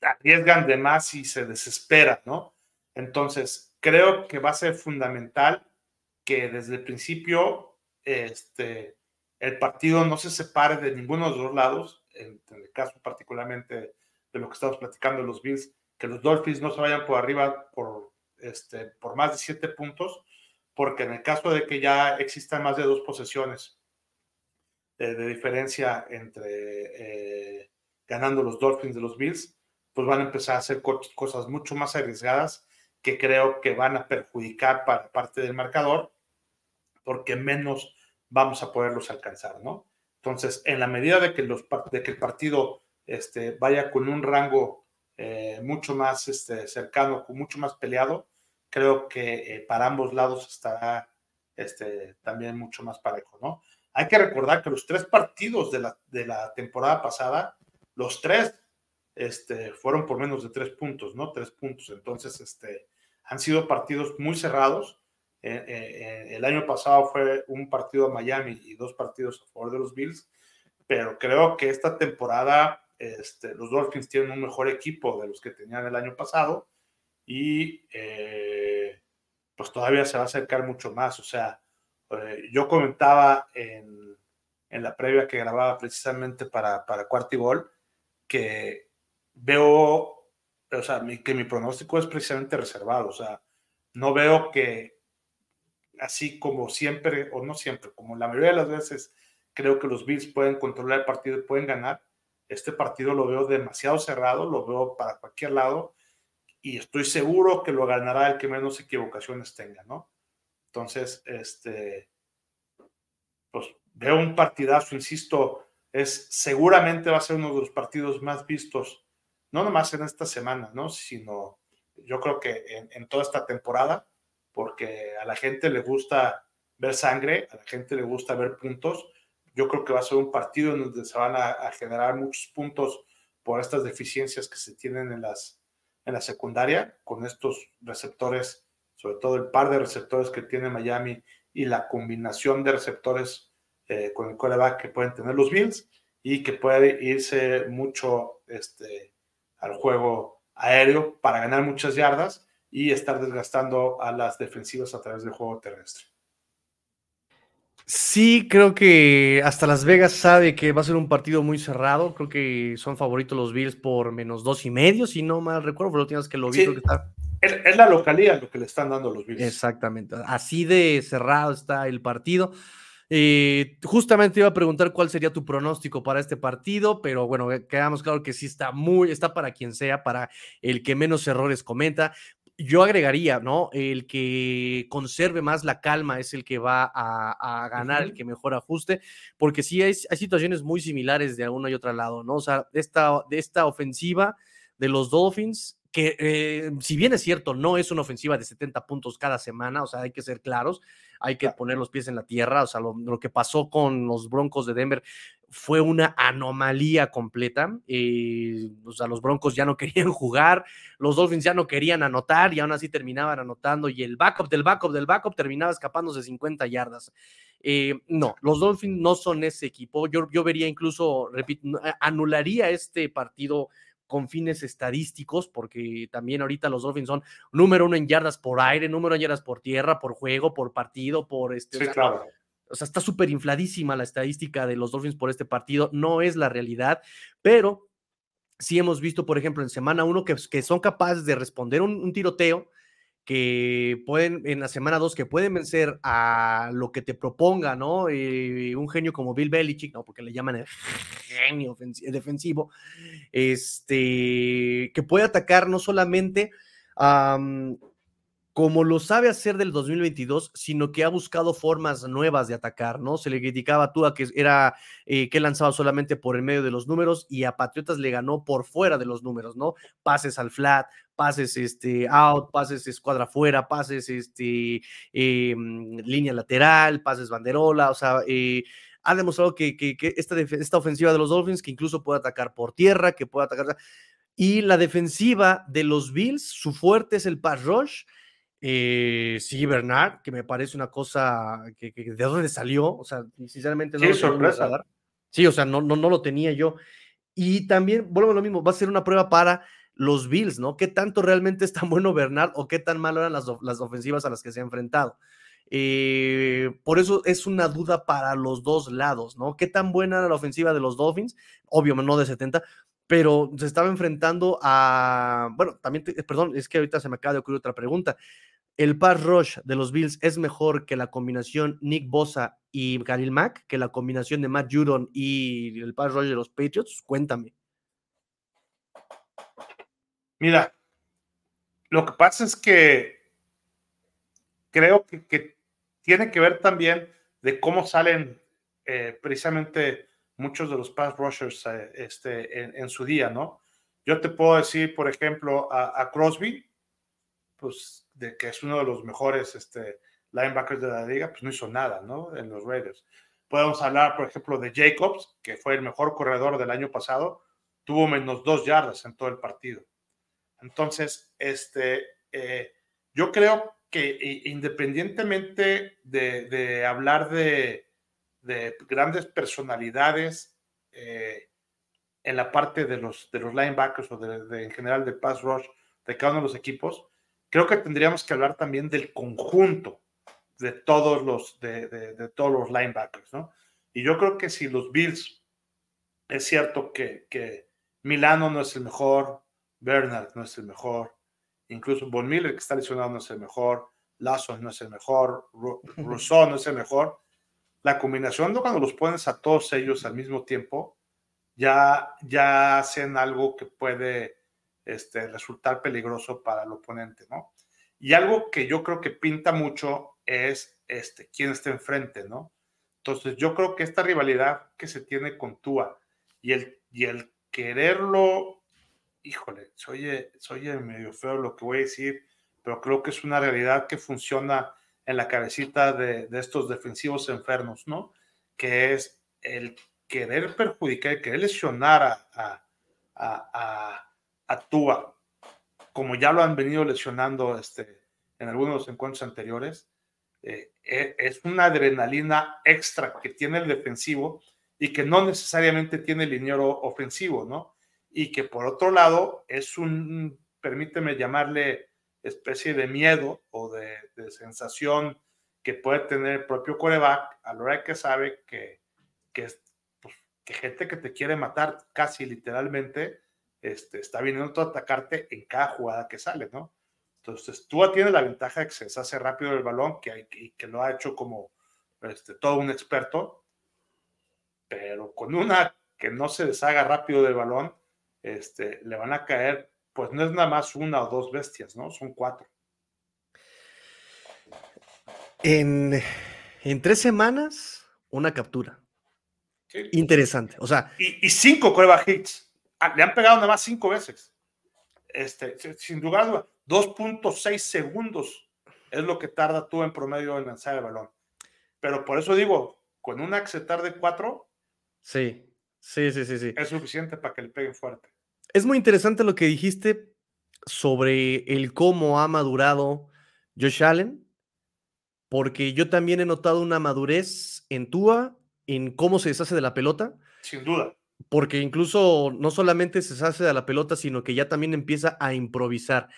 arriesgan de más y se desesperan, ¿no? Entonces, creo que va a ser fundamental que desde el principio este, el partido no se separe de ninguno de los dos lados, en, el caso particularmente de lo que estamos platicando de los Bills, que los Dolphins no se vayan por arriba por, este, por más de siete puntos, porque en el caso de que ya existan más de dos posesiones eh, de diferencia entre eh, ganando los Dolphins de los Bills, pues van a empezar a hacer cosas mucho más arriesgadas que creo que van a perjudicar para parte del marcador, porque menos vamos a poderlos alcanzar, ¿no? Entonces, en la medida de que, los, de que el partido este, vaya con un rango eh, mucho más este, cercano, mucho más peleado, creo que eh, para ambos lados estará este, también mucho más parejo, ¿no? Hay que recordar que los tres partidos de la, de la temporada pasada, los tres este, fueron por menos de tres puntos, ¿no? Tres puntos. Entonces, este, han sido partidos muy cerrados. Eh, eh, eh, el año pasado fue un partido a Miami y dos partidos a favor de los Bills, pero creo que esta temporada este, los Dolphins tienen un mejor equipo de los que tenían el año pasado y pues todavía se va a acercar mucho más. O sea, yo comentaba en, en, la previa que grababa precisamente para, para Cuarto y Gol que veo, o sea, que mi pronóstico es precisamente reservado, o sea, no veo que así como siempre, o no siempre, como la mayoría de las veces, creo que los Bills pueden controlar el partido y pueden ganar. Este partido lo veo demasiado cerrado, lo veo para cualquier lado y estoy seguro que lo ganará el que menos equivocaciones tenga, ¿no? Entonces, este, pues veo un partidazo, insisto, es seguramente va a ser uno de los partidos más vistos no nomás en esta semana, ¿no? Sino yo creo que en, toda esta temporada, porque a la gente le gusta ver sangre, a la gente le gusta ver puntos. Yo creo que va a ser un partido en donde se van a, generar muchos puntos por estas deficiencias que se tienen en, las, en la secundaria, con estos receptores, sobre todo el par de receptores que tiene Miami y la combinación de receptores eh, con el coreback que pueden tener los Bills y que puede irse mucho este, al juego aéreo para ganar muchas yardas y estar desgastando a las defensivas a través del juego terrestre. Sí, creo que hasta Las Vegas sabe que va a ser un partido muy cerrado. Creo que son favoritos los Bills por menos dos y medio, si no mal recuerdo, pero tienes que lo vi. que está... es, la localidad lo que le están dando los Bills. Exactamente. Así de cerrado está el partido. Eh, justamente iba a preguntar cuál sería tu pronóstico para este partido, pero bueno, quedamos claro que sí está muy, está para quien sea, para el que menos errores comenta yo agregaría, ¿no? El que conserve más la calma es el que va a, ganar, el que mejor ajuste, porque sí hay, hay, situaciones muy similares de uno y otro lado, ¿no? O sea, esta, de esta ofensiva de los Dolphins, que eh, si bien es cierto, no es una ofensiva de 70 puntos cada semana, o sea, hay que ser claros, hay que poner los pies en la tierra, o sea, lo, que pasó con los Broncos de Denver fue una anomalía completa, eh, o sea, los Broncos ya no [laughs] querían jugar, los Dolphins ya no querían anotar y aún así terminaban anotando y el backup del backup del backup terminaba escapándose 50 yardas. Eh, no, los Dolphins no son ese equipo, yo, yo vería incluso, repito, anularía este partido con fines estadísticos, porque también ahorita los Dolphins son número uno en yardas por aire, número en yardas por tierra, por juego, por partido, por este. Sí, claro. O sea, está súper infladísima la estadística de los Dolphins por este partido. No es la realidad, pero sí hemos visto, por ejemplo, en semana uno que, que son capaces de responder un tiroteo que pueden, en la semana 2, que pueden vencer a lo que te proponga, ¿no? Eh, un genio como Bill Belichick, ¿no? Porque le llaman genio defensivo, este, que puede atacar no solamente como lo sabe hacer del 2022, sino que ha buscado formas nuevas de atacar, ¿no? Se le criticaba a Tua que era eh, que lanzaba solamente por el medio de los números y a Patriotas le ganó por fuera de los números, ¿no? Pases al flat, pases este, out, pases escuadra fuera, pases este, em, línea lateral, pases banderola, o sea, eh, ha demostrado que, que, esta, esta ofensiva de los Dolphins, que incluso puede atacar por tierra, que puede atacar... Y la defensiva de los Bills, su fuerte es el pass rush, eh, sí, Bernard, que me parece una cosa que, de dónde salió, o sea, sinceramente no sí, sorpresa. Sí, o sea, no, no, no lo tenía yo. Y también, vuelvo a lo mismo, va a ser una prueba para los Bills, ¿no? ¿Qué tanto realmente es tan bueno Bernard o qué tan malo eran las, las ofensivas a las que se ha enfrentado? Eh, por eso es una duda para los dos lados, ¿no? ¿Qué tan buena era la ofensiva de los Dolphins? Obvio, no de 70, pero se estaba enfrentando a, bueno, también, perdón, es que ahorita se me acaba de ocurrir otra pregunta el pass rush de los Bills es mejor que la combinación Nick Bosa y Khalil Mack, que la combinación de Matt Judon y el pass rush de los Patriots? Cuéntame. Mira, lo que pasa es que creo que, tiene que ver también de cómo salen eh, precisamente muchos de los pass rushers eh, este, en, su día, ¿no? Yo te puedo decir, por ejemplo, a Crosby, pues, de que es uno de los mejores este, linebackers de la liga, pues no hizo nada, ¿no? En los Raiders. Podemos hablar, por ejemplo, de Jacobs, que fue el mejor corredor del año pasado, tuvo menos dos yardas en todo el partido. Entonces, este, eh, yo creo que independientemente de, hablar de, grandes personalidades eh, en la parte de los, de los linebackers o de, en general de pass rush de cada uno de los equipos, creo que tendríamos que hablar también del conjunto de todos los, de, todos los linebackers, ¿no? Y yo creo que si los Bills, es cierto que, que Milano no es el mejor, Bernard no es el mejor, incluso Von Miller que está lesionado no es el mejor, Lazo no es el mejor, Rousseau no es el mejor, la combinación de cuando los pones a todos ellos al mismo tiempo, ya, ya hacen algo que puede este, resultar peligroso para el oponente, ¿no? Y algo que yo creo que pinta mucho es este, quién está enfrente, ¿no? Entonces, yo creo que esta rivalidad que se tiene con Tua y el, y el quererlo, híjole, soy, soy medio feo lo que voy a decir, pero creo que es una realidad que funciona en la cabecita de, estos defensivos enfermos, ¿no? Que es el querer perjudicar, querer lesionar a actúa, como ya lo han venido lesionando este, en algunos encuentros anteriores, eh, e, es una adrenalina extra que tiene el defensivo y que no necesariamente tiene el liniero ofensivo, ¿no? Y que por otro lado es un, permíteme llamarle especie de miedo o de, sensación que puede tener el propio coreback a la hora que sabe que, que, pues, que gente que te quiere matar casi literalmente este, está viniendo a atacarte en cada jugada que sale, ¿no? Entonces, tú tiene la ventaja de que se hace rápido el balón, que, que lo ha hecho como este, todo un experto, pero con una que no se deshaga rápido del balón, este, le van a caer, pues no es nada más una o dos bestias, ¿no? Son cuatro. En, tres semanas, una captura. Interesante. O sea. Y, cinco prueba hits. Ah, le han pegado nada más cinco veces. Este, sin duda, 2.6 segundos es lo que tarda tú en promedio en lanzar el balón. Pero por eso digo, con un accetar de cuatro. Sí, sí, sí, sí, sí. Es suficiente para que le peguen fuerte. Es muy interesante lo que dijiste sobre el cómo ha madurado Josh Allen porque yo también he notado una madurez en Tua, en cómo se deshace de la pelota. Sin duda. Porque incluso no solamente se deshace de la pelota, sino que ya también empieza a improvisar.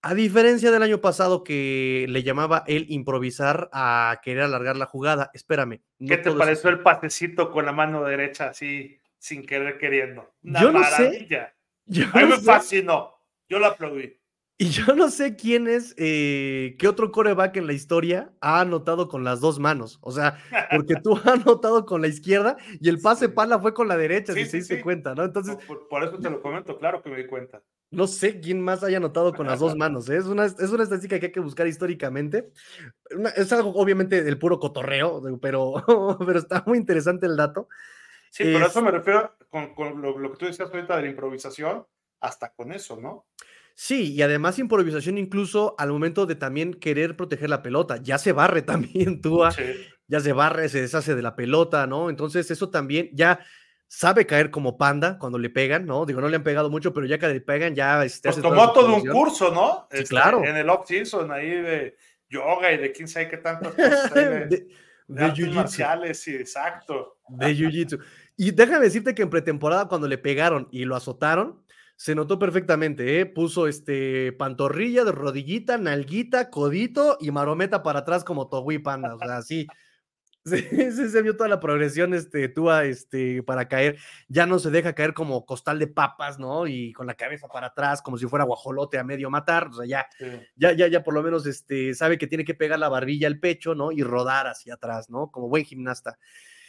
A diferencia del año pasado que le llamaba él improvisar a querer alargar la jugada, espérame. ¿Qué te pareció el pasecito con la mano derecha así, sin querer queriendo? Una yo no maravilla. [laughs] Sé. a mí me fascinó. Yo lo aplaudí. Y yo no sé quién es, eh, qué otro coreback en la historia ha anotado con las dos manos. O sea, porque [laughs] tú has anotado con la izquierda y el pase pala fue con la derecha, si se diste cuenta, ¿no? Entonces. Por, eso te lo comento, claro que me di cuenta. No sé quién más haya anotado con las dos [laughs] manos. ¿eh? Es, una, es una estadística que hay que buscar históricamente. es algo, obviamente, del puro cotorreo, pero, [laughs] pero está muy interesante el dato. Sí, pero eso me refiero con, con lo, lo que tú decías ahorita de la improvisación, hasta con eso, ¿no? Sí, y además improvisación incluso al momento de también querer proteger la pelota. Ya se barre [laughs] también Tua, ya se barre, se deshace de la pelota, ¿no? Entonces eso también ya sabe caer como panda cuando le pegan, ¿no? Digo, no le han pegado mucho, pero ya que le pegan ya... Este, pues tomó todo un curso, ¿no? Sí, este, claro. En el off-season ahí de yoga y de quién sabe qué tantas [laughs] cosas de, de, marciales, sí, exacto. De jiu-jitsu. Y déjame decirte que en pretemporada cuando le pegaron y lo azotaron, se notó perfectamente, ¿eh? Puso este pantorrilla, de rodillita, nalguita, codito y marometa para atrás como Togui Panda. O sea, así. [laughs] Sí, se vio toda la progresión, este, Tua, este, para caer. Ya no se deja caer como costal de papas, ¿no? Y con la cabeza para atrás, como si fuera guajolote a medio matar. O sea, ya, ya, ya, ya por lo menos, este, sabe que tiene que pegar la barbilla al pecho, ¿no? Y rodar hacia atrás, ¿no? Como buen gimnasta.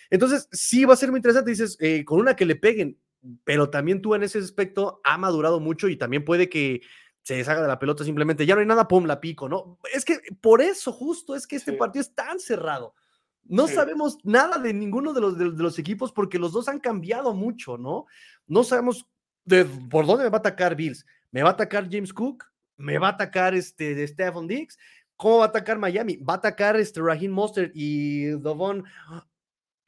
Entonces, sí va a ser muy interesante. Dices, eh, con una que le peguen, pero también tú en ese aspecto ha madurado mucho y también puede que se deshaga de la pelota simplemente, ya no hay nada, pum, la pico, ¿no? Es que por eso justo es que este partido es tan cerrado. No sabemos nada de ninguno de los, de, los equipos porque los dos han cambiado mucho, ¿no? No sabemos de, por dónde me va a atacar Bills. ¿Me va a atacar James Cook? ¿Me va a atacar este, Stephen Diggs? ¿Cómo va a atacar Miami? ¿Va a atacar este Raheem Mostert y Dovon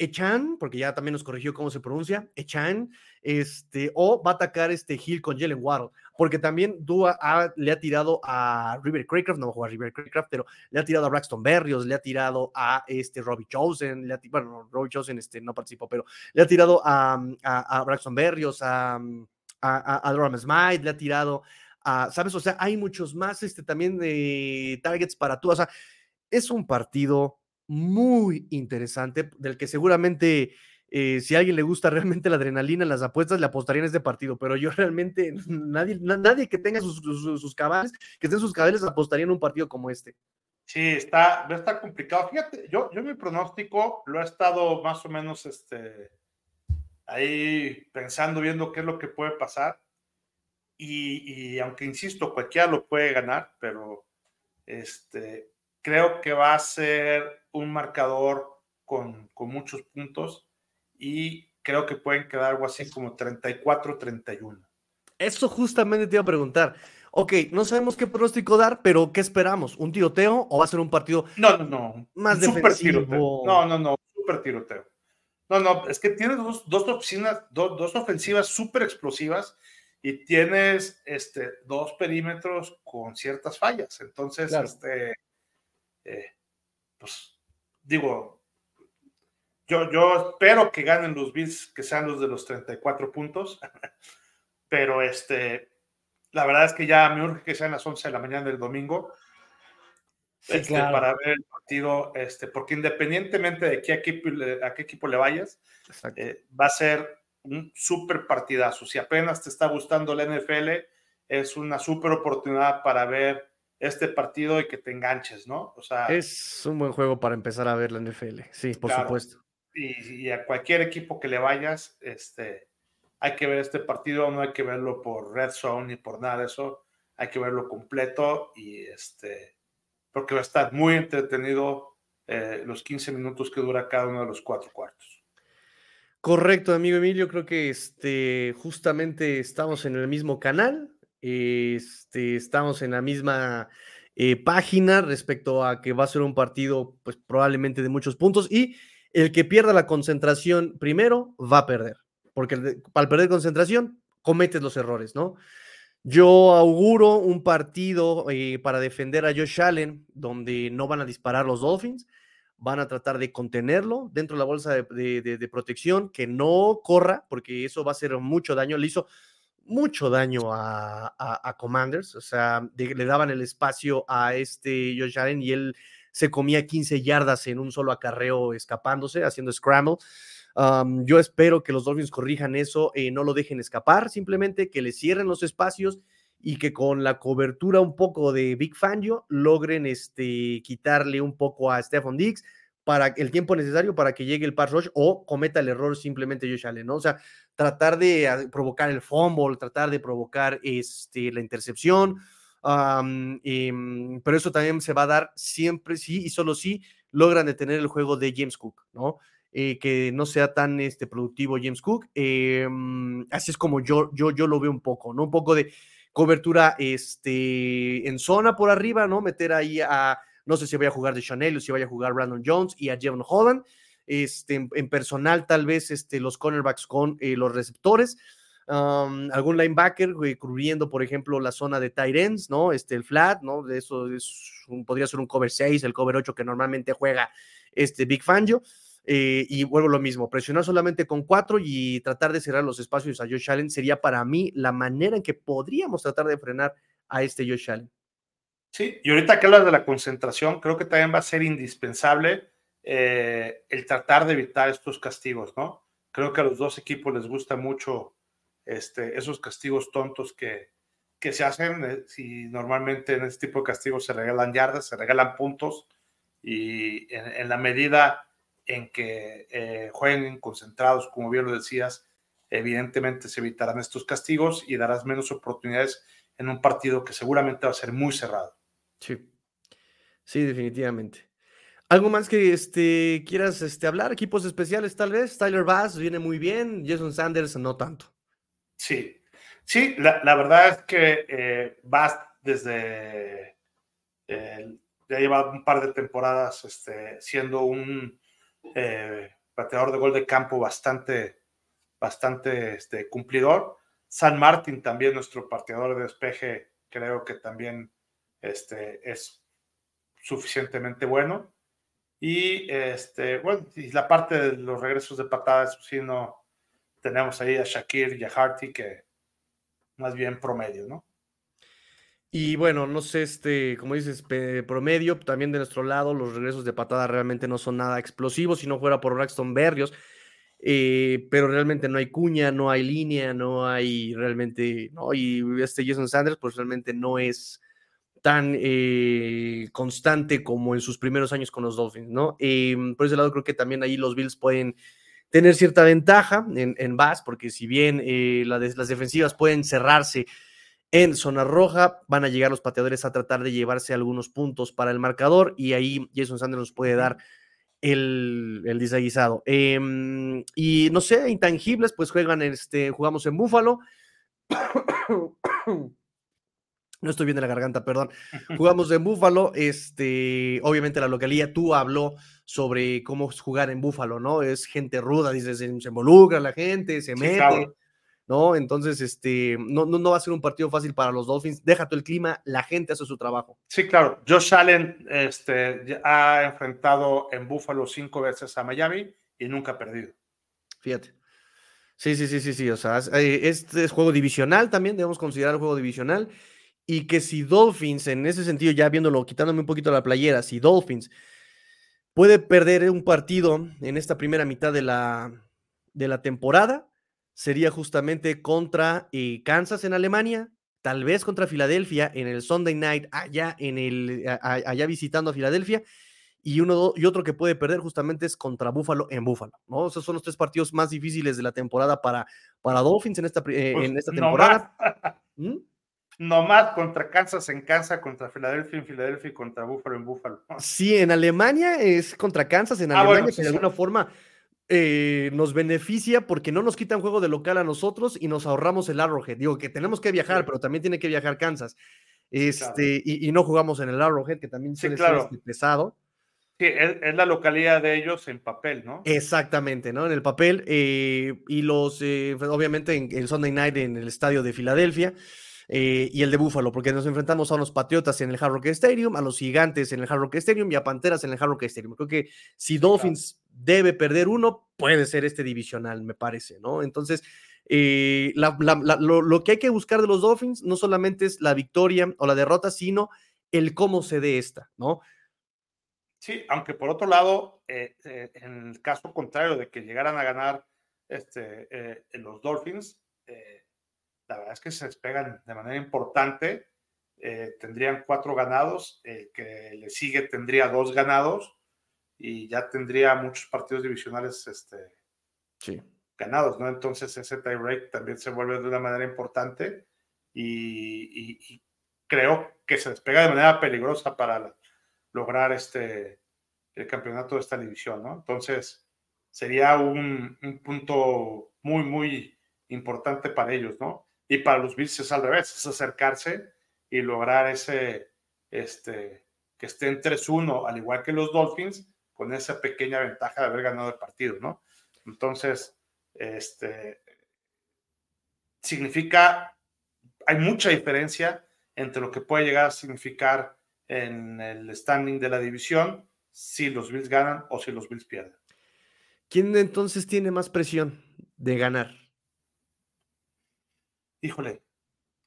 Echan, porque ya también nos corrigió cómo se pronuncia, Echan, este, o va a atacar este Hill con Jalen Waddle, porque también Dua le ha tirado a River Craycraft, no va a jugar River Craycraft, pero le ha tirado a Braxton Berrios, le ha tirado a este Robbie Chosen, le ha, bueno, Robbie Chosen este, no participó, pero le ha tirado a, a, Braxton Berrios, a, a, a Smite, le ha tirado a, ¿sabes? O sea, hay muchos más este, también de targets para tú, o sea, es un partido muy interesante, del que seguramente eh, si a alguien le gusta [laughs] realmente la adrenalina, las apuestas, le apostaría en este partido, pero yo realmente, [laughs] nadie, nadie que tenga sus, sus, cabales, que estén sus cabales, apostaría en un partido como este. Sí, está, estar complicado. Fíjate, yo, yo mi pronóstico lo he estado más o menos este, ahí pensando, viendo qué es lo que puede pasar. Y, y aunque insisto, cualquiera lo puede ganar, pero este, creo que va a ser un marcador con, con muchos puntos y creo que pueden quedar algo así como 34-31. Eso justamente te iba a preguntar. Ok, no sabemos qué pronóstico dar, pero ¿qué esperamos? ¿Un tiroteo o va a ser un partido no, no, no. más super tiroteo? No, no, no, super tiroteo. No, no, es que tienes dos, dos, dos, ofensivas súper explosivas y tienes este, dos perímetros con ciertas fallas. Entonces, este, eh, pues digo, yo, yo espero que ganen los Bills, que sean los de los 34 puntos, [laughs] pero este, la verdad es que ya me urge que sean las 11 de la mañana del domingo. este, para ver el partido, este, porque independientemente de qué equipo, a qué equipo le vayas, eh, va a ser un súper partidazo. Si apenas te está gustando la NFL, es una súper oportunidad para ver este partido y que te enganches, ¿no? O sea, es un buen juego para empezar a ver la NFL, sí, por supuesto. Y, y, a cualquier equipo que le vayas, este, hay que ver este partido, no hay que verlo por Red Zone ni por nada de eso, hay que verlo completo y este, porque va a estar muy entretenido eh, los 15 minutos que dura cada uno de los cuatro cuartos. Correcto, amigo Emilio, creo que este, justamente estamos en el mismo canal, este, estamos en la misma eh, página respecto a que va a ser un partido, pues probablemente de muchos puntos y el que pierda la concentración primero va a perder, porque al perder concentración cometes los errores, ¿no? Yo auguro un partido eh, para defender a Josh Allen, donde no van a disparar los Dolphins, van a tratar de contenerlo dentro de la bolsa de, protección, que no corra, porque eso va a hacer mucho daño. Le hizo mucho daño a, Commanders, o sea, le daban el espacio a este Josh Allen y él se comía 15 yardas en un solo acarreo escapándose, haciendo scramble. Yo espero que los Dolphins corrijan eso, eh, no lo dejen escapar, simplemente que le cierren los espacios y que con la cobertura un poco de Big Fangio logren este, quitarle un poco a Stephon Diggs para el tiempo necesario para que llegue el pass rush o cometa el error simplemente Josh Allen, ¿no? O sea, tratar de ah, provocar el fumble, tratar de provocar este, la intercepción, pero eso también se va a dar siempre sí y solo si logran detener el juego de James Cook, ¿no? Eh, que no sea tan este, productivo James Cook. Em, así es como yo, yo, yo lo veo un poco, ¿no? Un poco de cobertura este, en zona por arriba, ¿no? Meter ahí a, no sé si vaya a jugar de Chanel o si vaya a jugar Brandon Jones y a Jevon Holland. Este, en, personal, tal vez este, los cornerbacks con eh, los receptores. algún linebacker cubriendo, por ejemplo, la zona de tight ends, ¿no? Este, el flat, ¿no? De eso es podría ser un cover 6, el cover 8 que normalmente juega este Big Fangio. Eh, y vuelvo lo mismo, presionar solamente con cuatro y tratar de cerrar los espacios a Josh Allen sería para mí la manera en que podríamos tratar de frenar a este Josh Allen. Sí, y ahorita que hablas de la concentración, creo que también va a ser indispensable eh, el tratar de evitar estos castigos, ¿no? Creo que a los dos equipos les gusta mucho este, esos castigos tontos que, que se hacen. Eh, si normalmente en este tipo de castigos se regalan yardas, se regalan puntos, y en la medida en que eh, jueguen concentrados, como bien lo decías, evidentemente se evitarán estos castigos y darás menos oportunidades en un partido que seguramente va a ser muy cerrado. Sí, sí, definitivamente. ¿Algo más que este, quieras este, hablar? Equipos especiales tal vez. Tyler Bass viene muy bien, Jason Sanders no tanto. Sí, sí, la, verdad es que eh, Bass desde... Eh, ya lleva un par de temporadas este, siendo un eh, bateador de gol de campo bastante, bastante este, cumplidor. San Martín también, nuestro pateador de despeje, creo que también este, es suficientemente bueno. Y este, bueno, y la parte de los regresos de patadas, si pues no, tenemos ahí a Shakir y a Harty que más bien promedio, ¿no? Y bueno, no sé, este, como dices, promedio, también de nuestro lado, los regresos de patada realmente no son nada explosivos, si no fuera por Braxton Berrios, eh, pero realmente no hay cuña, no hay línea, no hay realmente, no, y este Jason Sanders, pues realmente no es tan eh, constante como en sus primeros años con los Dolphins, ¿no? Em, por ese lado creo que también ahí los Bills pueden tener cierta ventaja en, en Bass, porque si bien eh, las defensivas pueden cerrarse, en zona roja van a llegar los pateadores a tratar de llevarse algunos puntos para el marcador y ahí Jason Sanders nos puede dar el, el desaguisado. Em, y no sé, intangibles, pues juegan, este, jugamos en Búfalo. No estoy bien de la garganta, perdón. [laughs] Jugamos en Búfalo, este, obviamente la localía, tú habló sobre cómo jugar en Búfalo, ¿no? Es gente ruda, dices, se, involucra la gente, se mete. ¿no? Entonces, este, no, no, va a ser un partido fácil para los Dolphins. Deja todo el clima, la gente hace su trabajo. Sí, claro. Josh Allen este, ha enfrentado en Buffalo cinco veces a Miami y nunca ha perdido. Fíjate. Sí, sí, sí, sí, sí. O sea, este es juego divisional también, debemos considerar el juego divisional. Y que si Dolphins, en ese sentido, ya viéndolo, quitándome un poquito la playera, si Dolphins puede perder un partido en esta primera mitad de la, de la temporada, sería justamente contra eh, Kansas en Alemania, tal vez contra Filadelfia en el Sunday night allá, en el, allá visitando a Filadelfia. Y, uno, y otro que puede perder justamente es contra Buffalo en Buffalo, ¿no? Esos son los tres partidos más difíciles de la temporada para, para Dolphins en esta, eh, pues, en esta temporada. [laughs] ¿Mm? No más contra Kansas en Kansas, contra Filadelfia en Filadelfia y contra Buffalo en Buffalo. [laughs] Sí, en Alemania es contra Kansas, en ah, Alemania, que de alguna forma eh, nos beneficia porque no nos quitan juego de local a nosotros y nos ahorramos el Arrowhead. Digo que tenemos que viajar, pero también tiene que viajar Kansas. Este, y, no jugamos en el Arrowhead, que también suele ser este, pesado. Sí, es, la localidad de ellos en papel, ¿no? Exactamente, ¿no? En el papel. Eh, y los, eh, obviamente, en el Sunday night en el estadio de Filadelfia. Eh, y el de Búfalo, porque nos enfrentamos a unos Patriotas en el Hard Rock Stadium, a los Gigantes en el Hard Rock Stadium y a Panteras en el Hard Rock Stadium. Creo que si Dolphins debe perder uno, puede ser este divisional, me parece, ¿no? Entonces, eh, lo, que hay que buscar de los Dolphins no solamente es la victoria o la derrota, sino el cómo se dé esta, ¿no? Sí, aunque por otro lado, eh, en el caso contrario de que llegaran a ganar este, los Dolphins, la verdad es que se despegan de manera importante. Eh, tendrían cuatro ganados, el que le sigue tendría dos ganados y ya tendría muchos partidos divisionales este, ganados, ¿no? Entonces ese tie break también se vuelve de una manera importante y, creo que se despega de manera peligrosa para lograr este, el campeonato de esta división, ¿no? Entonces sería un, un punto muy, muy importante para ellos, ¿no? Y para los Bills es al revés, es acercarse y lograr ese, este, que estén 3-1, al igual que los Dolphins, con esa pequeña ventaja de haber ganado el partido, ¿no? Entonces, este, significa, hay mucha diferencia entre lo que puede llegar a significar en el standing de la división si los Bills ganan o si los Bills pierden. ¿Quién entonces tiene más presión de ganar? Híjole,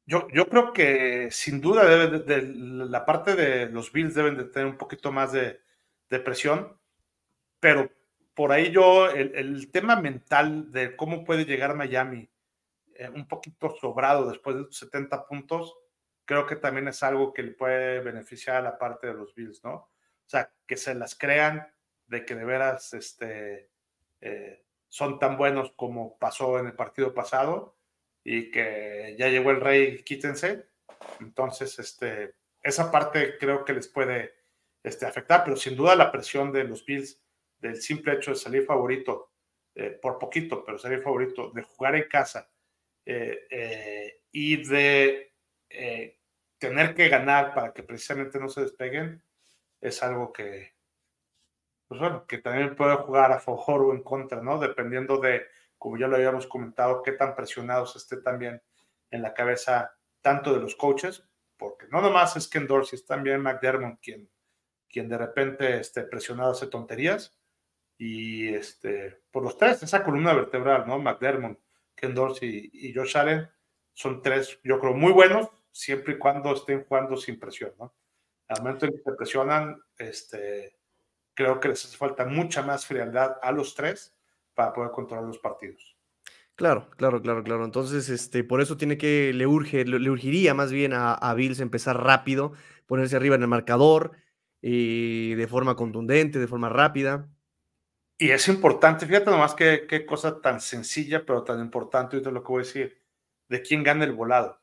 yo, yo creo que sin duda debe de, la parte de los Bills deben de tener un poquito más de, presión, pero por ahí yo, el, tema mental de cómo puede llegar Miami eh, un poquito sobrado después de 70 puntos, creo que también es algo que le puede beneficiar a la parte de los Bills, ¿no? O sea, que se las crean de que de veras este, eh, son tan buenos como pasó en el partido pasado y que ya llegó el rey, quítense. Entonces, este, esa parte creo que les puede este, afectar, pero sin duda la presión de los Bills, del simple hecho de salir favorito, eh, por poquito, pero salir favorito, de jugar en casa eh, eh, y de tener que ganar para que precisamente no se despeguen, es algo que, pues bueno, que también puede jugar a favor o en contra, ¿no? Dependiendo de como ya lo habíamos comentado, qué tan presionados esté también en la cabeza tanto de los coaches, porque no nomás es Ken Dorsey, es también McDermott quien, quien de repente esté presionado hace tonterías. Y este, por los tres, esa columna vertebral, ¿no? McDermott, Ken Dorsey y Josh Allen son tres, yo creo, muy buenos, siempre y cuando estén jugando sin presión, ¿no? Al momento en que se presionan, este, creo que les hace falta mucha más frialdad a los tres para poder controlar los partidos. Claro, claro, claro, claro. Entonces, este, por eso tiene que, le urge, le, urgiría más bien a, Bills empezar rápido, ponerse arriba en el marcador, y de forma contundente, de forma rápida. Y es importante, fíjate nomás qué, qué cosa tan sencilla, pero tan importante, ahorita lo que voy a decir, de quién gana el volado.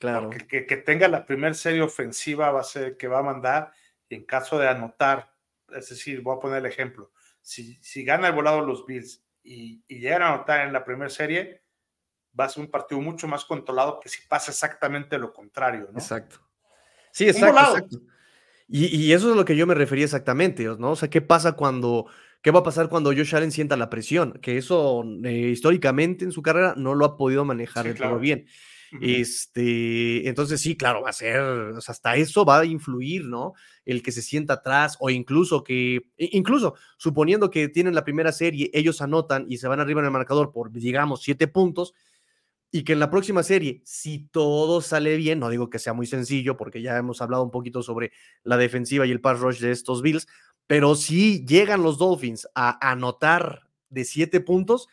Claro. Que, que, tenga la primera serie ofensiva va a ser que va a mandar, y en caso de anotar, es decir, voy a poner el ejemplo, si, si gana el volado los Bills y, llegan a anotar en la primera serie, va a ser un partido mucho más controlado que si pasa exactamente lo contrario, ¿no? Exacto. Sí, exacto. Y, eso es lo que yo me refería exactamente, ¿no? O sea, ¿qué pasa cuando, qué va a pasar cuando Josh Allen sienta la presión? Que eso eh, históricamente en su carrera no lo ha podido manejar del todo bien. Este, entonces sí, claro, va a ser, hasta eso va a influir, ¿no? El que se sienta atrás o incluso que, incluso suponiendo que tienen la primera serie, ellos anotan y se van arriba en el marcador por, digamos, siete puntos y que en la próxima serie, si todo sale bien, no digo que sea muy sencillo, porque ya hemos hablado un poquito sobre la defensiva y el pass rush de estos Bills, pero si llegan los Dolphins a anotar de siete puntos,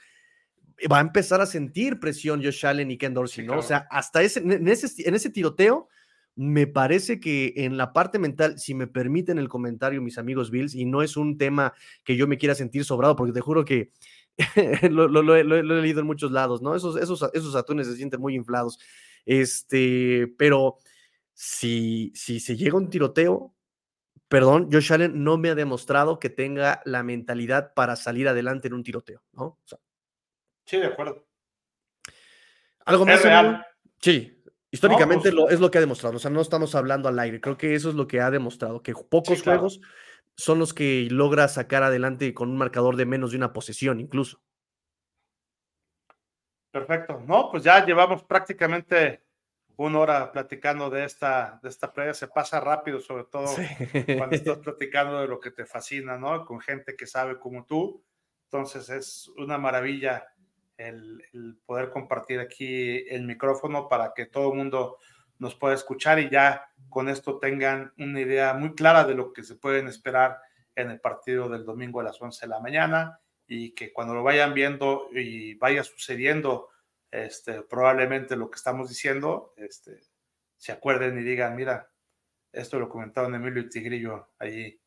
va a empezar a sentir presión Josh Allen y Ken Dorsey, ¿no? O sea, hasta ese, en, ese, en ese tiroteo, me parece que en la parte mental, si me permiten el comentario, mis amigos Bills, y no es un tema que yo me quiera sentir sobrado, porque te juro que [laughs] lo, he leído en muchos lados, ¿no? Esos, esos, esos atunes se sienten muy inflados. Este, pero si, si se llega un tiroteo, perdón, Josh Allen no me ha demostrado que tenga la mentalidad para salir adelante en un tiroteo, ¿no? Sí, de acuerdo. ¿Algo más? Sí, históricamente pues lo, es lo que ha demostrado, o sea, no estamos hablando al aire, creo que eso es lo que ha demostrado, que pocos juegos son los que logra sacar adelante con un marcador de menos de una posesión incluso. Perfecto. No, pues ya llevamos prácticamente una hora platicando de esta, de esta previa. Se pasa rápido, sobre todo cuando estás [laughs] platicando de lo que te fascina, ¿no? Con gente que sabe como tú. Entonces es una maravilla el, poder compartir aquí el micrófono para que todo el mundo nos pueda escuchar y ya con esto tengan una idea muy clara de lo que se pueden esperar en el partido del domingo a las 11 de la mañana y que cuando lo vayan viendo y vaya sucediendo este, probablemente lo que estamos diciendo, este, se acuerden y digan, mira, esto lo comentaron Emilio y Tigrillo ahí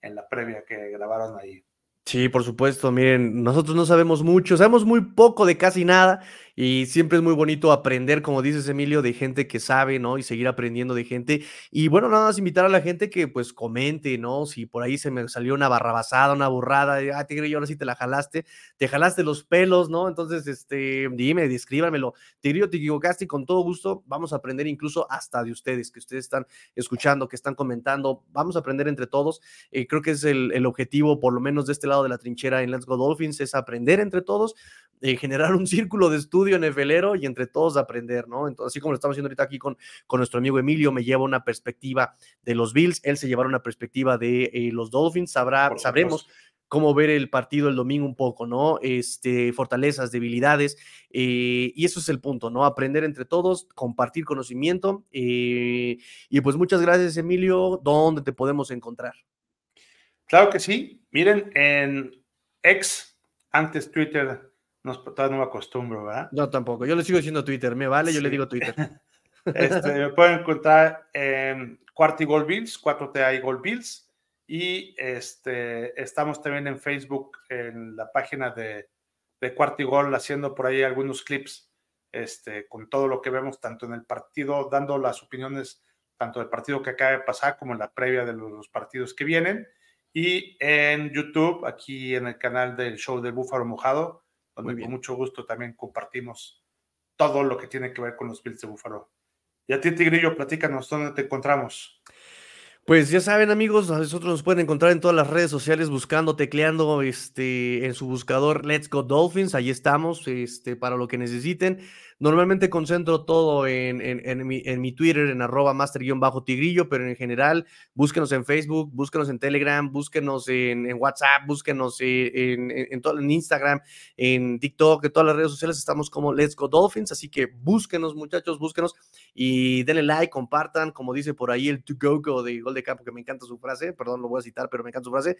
en la previa que grabaron ahí. Sí, por supuesto. Miren, nosotros no sabemos mucho, sabemos muy poco de casi nada y siempre es muy bonito aprender, como dices Emilio, de gente que sabe, ¿no? Y seguir aprendiendo de gente. Y bueno, nada más invitar a la gente que pues comente, ¿no? Si por ahí se me salió una barrabasada, una burrada, ah, Tigre, yo ahora sí te la jalaste, te jalaste los pelos, ¿no? Entonces, este, dime, descríbanmelo. Tigrillo, te equivocaste y con todo gusto vamos a aprender incluso hasta de ustedes, que ustedes están escuchando, que están comentando, vamos a aprender entre todos. Eh, creo que es el, el objetivo, por lo menos de este lado de la trinchera en Let's Go Dolphins, es aprender entre todos, eh, generar un [laughs] círculo de estudio nefelero y entre todos aprender, ¿no? Entonces, así como lo estamos haciendo ahorita aquí con, con nuestro amigo Emilio, me lleva una perspectiva de los Bills, él se llevará una perspectiva de eh, los Dolphins, sabrá, sabremos cómo ver el partido el domingo un poco, ¿no? Este, fortalezas, debilidades, eh, y eso es el punto, ¿no? Aprender entre todos, compartir conocimiento, y pues muchas gracias, Emilio. ¿Dónde te podemos encontrar? Claro que sí. Miren, en ex, antes Twitter, no, todavía no me acostumbro, ¿verdad? No, tampoco. Yo le sigo diciendo Twitter. Me vale, yo le digo Twitter. [laughs] este, me pueden encontrar en Cuarto y Gol Bills, 4TA y Gol Bills. Y este, estamos también en Facebook, en la página de, de y Gol, haciendo por ahí algunos clips este, con todo lo que vemos, tanto en el partido, dando las opiniones tanto del partido que acaba de pasar como en la previa de los partidos que vienen. Y en YouTube, aquí en el canal del show del Búfalo Mojado, donde con mucho gusto también compartimos todo lo que tiene que ver con los Bills de Búfalo. Y a ti, Tigrillo, platícanos, ¿dónde te encontramos? Pues ya saben, amigos, nosotros nos pueden encontrar en todas las redes sociales buscando, tecleando este, en su buscador Let's Go Dolphins. Ahí estamos este, para lo que necesiten. Normalmente concentro todo en, en, mi, en mi, Twitter, en arroba master-tigrillo, pero en general, búsquenos en Facebook, búsquenos en Telegram, búsquenos en, WhatsApp, búsquenos en, en, Instagram, en TikTok, en todas las redes sociales estamos como Let's Go Dolphins, así que búsquenos muchachos, búsquenos y denle like, compartan, como dice por ahí el To Go Go de Gol de Campo, que me encanta su frase, perdón, lo voy a citar, pero me encanta su frase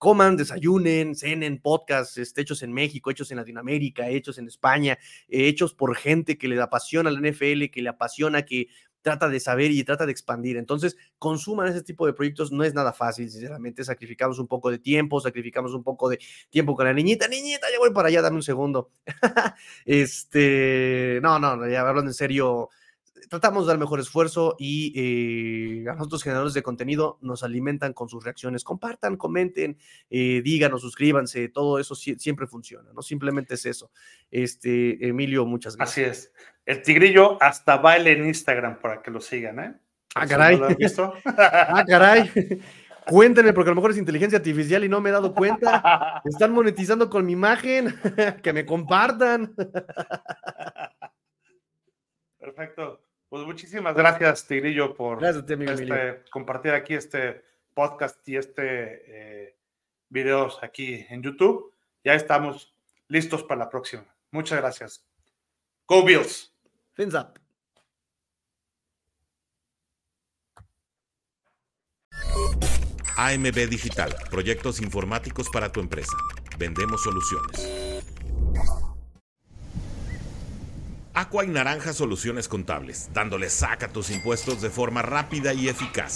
coman, desayunen, cenen podcasts este, hechos en México, hechos en Latinoamérica, hechos en España, hechos por gente que le apasiona la NFL, que le apasiona, que trata de saber y trata de expandir. Entonces, consuman ese tipo de proyectos, no es nada fácil, sinceramente, sacrificamos un poco de tiempo, sacrificamos un poco de tiempo con la niñita, niñita, ya voy para allá, dame un segundo. [laughs] este, no, no, ya hablando en serio, tratamos de dar mejor esfuerzo y eh, a nosotros generadores de contenido nos alimentan con sus reacciones. Compartan, comenten, eh, díganos, suscríbanse, todo eso siempre funciona, ¿no? Simplemente es eso. Este, Emilio, muchas gracias. Así es. El tigrillo hasta baile en Instagram para que lo sigan, ¿eh? Ah, caray. visto? [laughs] ah, caray. Cuéntenme, porque a lo mejor es inteligencia artificial y no me he dado cuenta. [laughs] Están monetizando con mi imagen. [laughs] que me compartan. Perfecto. Pues muchísimas gracias, Tigrillo, por este, compartir aquí este podcast y este eh, videos aquí en YouTube. Ya estamos listos para la próxima. Muchas gracias. Go Bills. Fins up. AMB Digital, proyectos informáticos para tu empresa. Vendemos soluciones. Aqua y Naranja Soluciones Contables, dándole saca a tus impuestos de forma rápida y eficaz.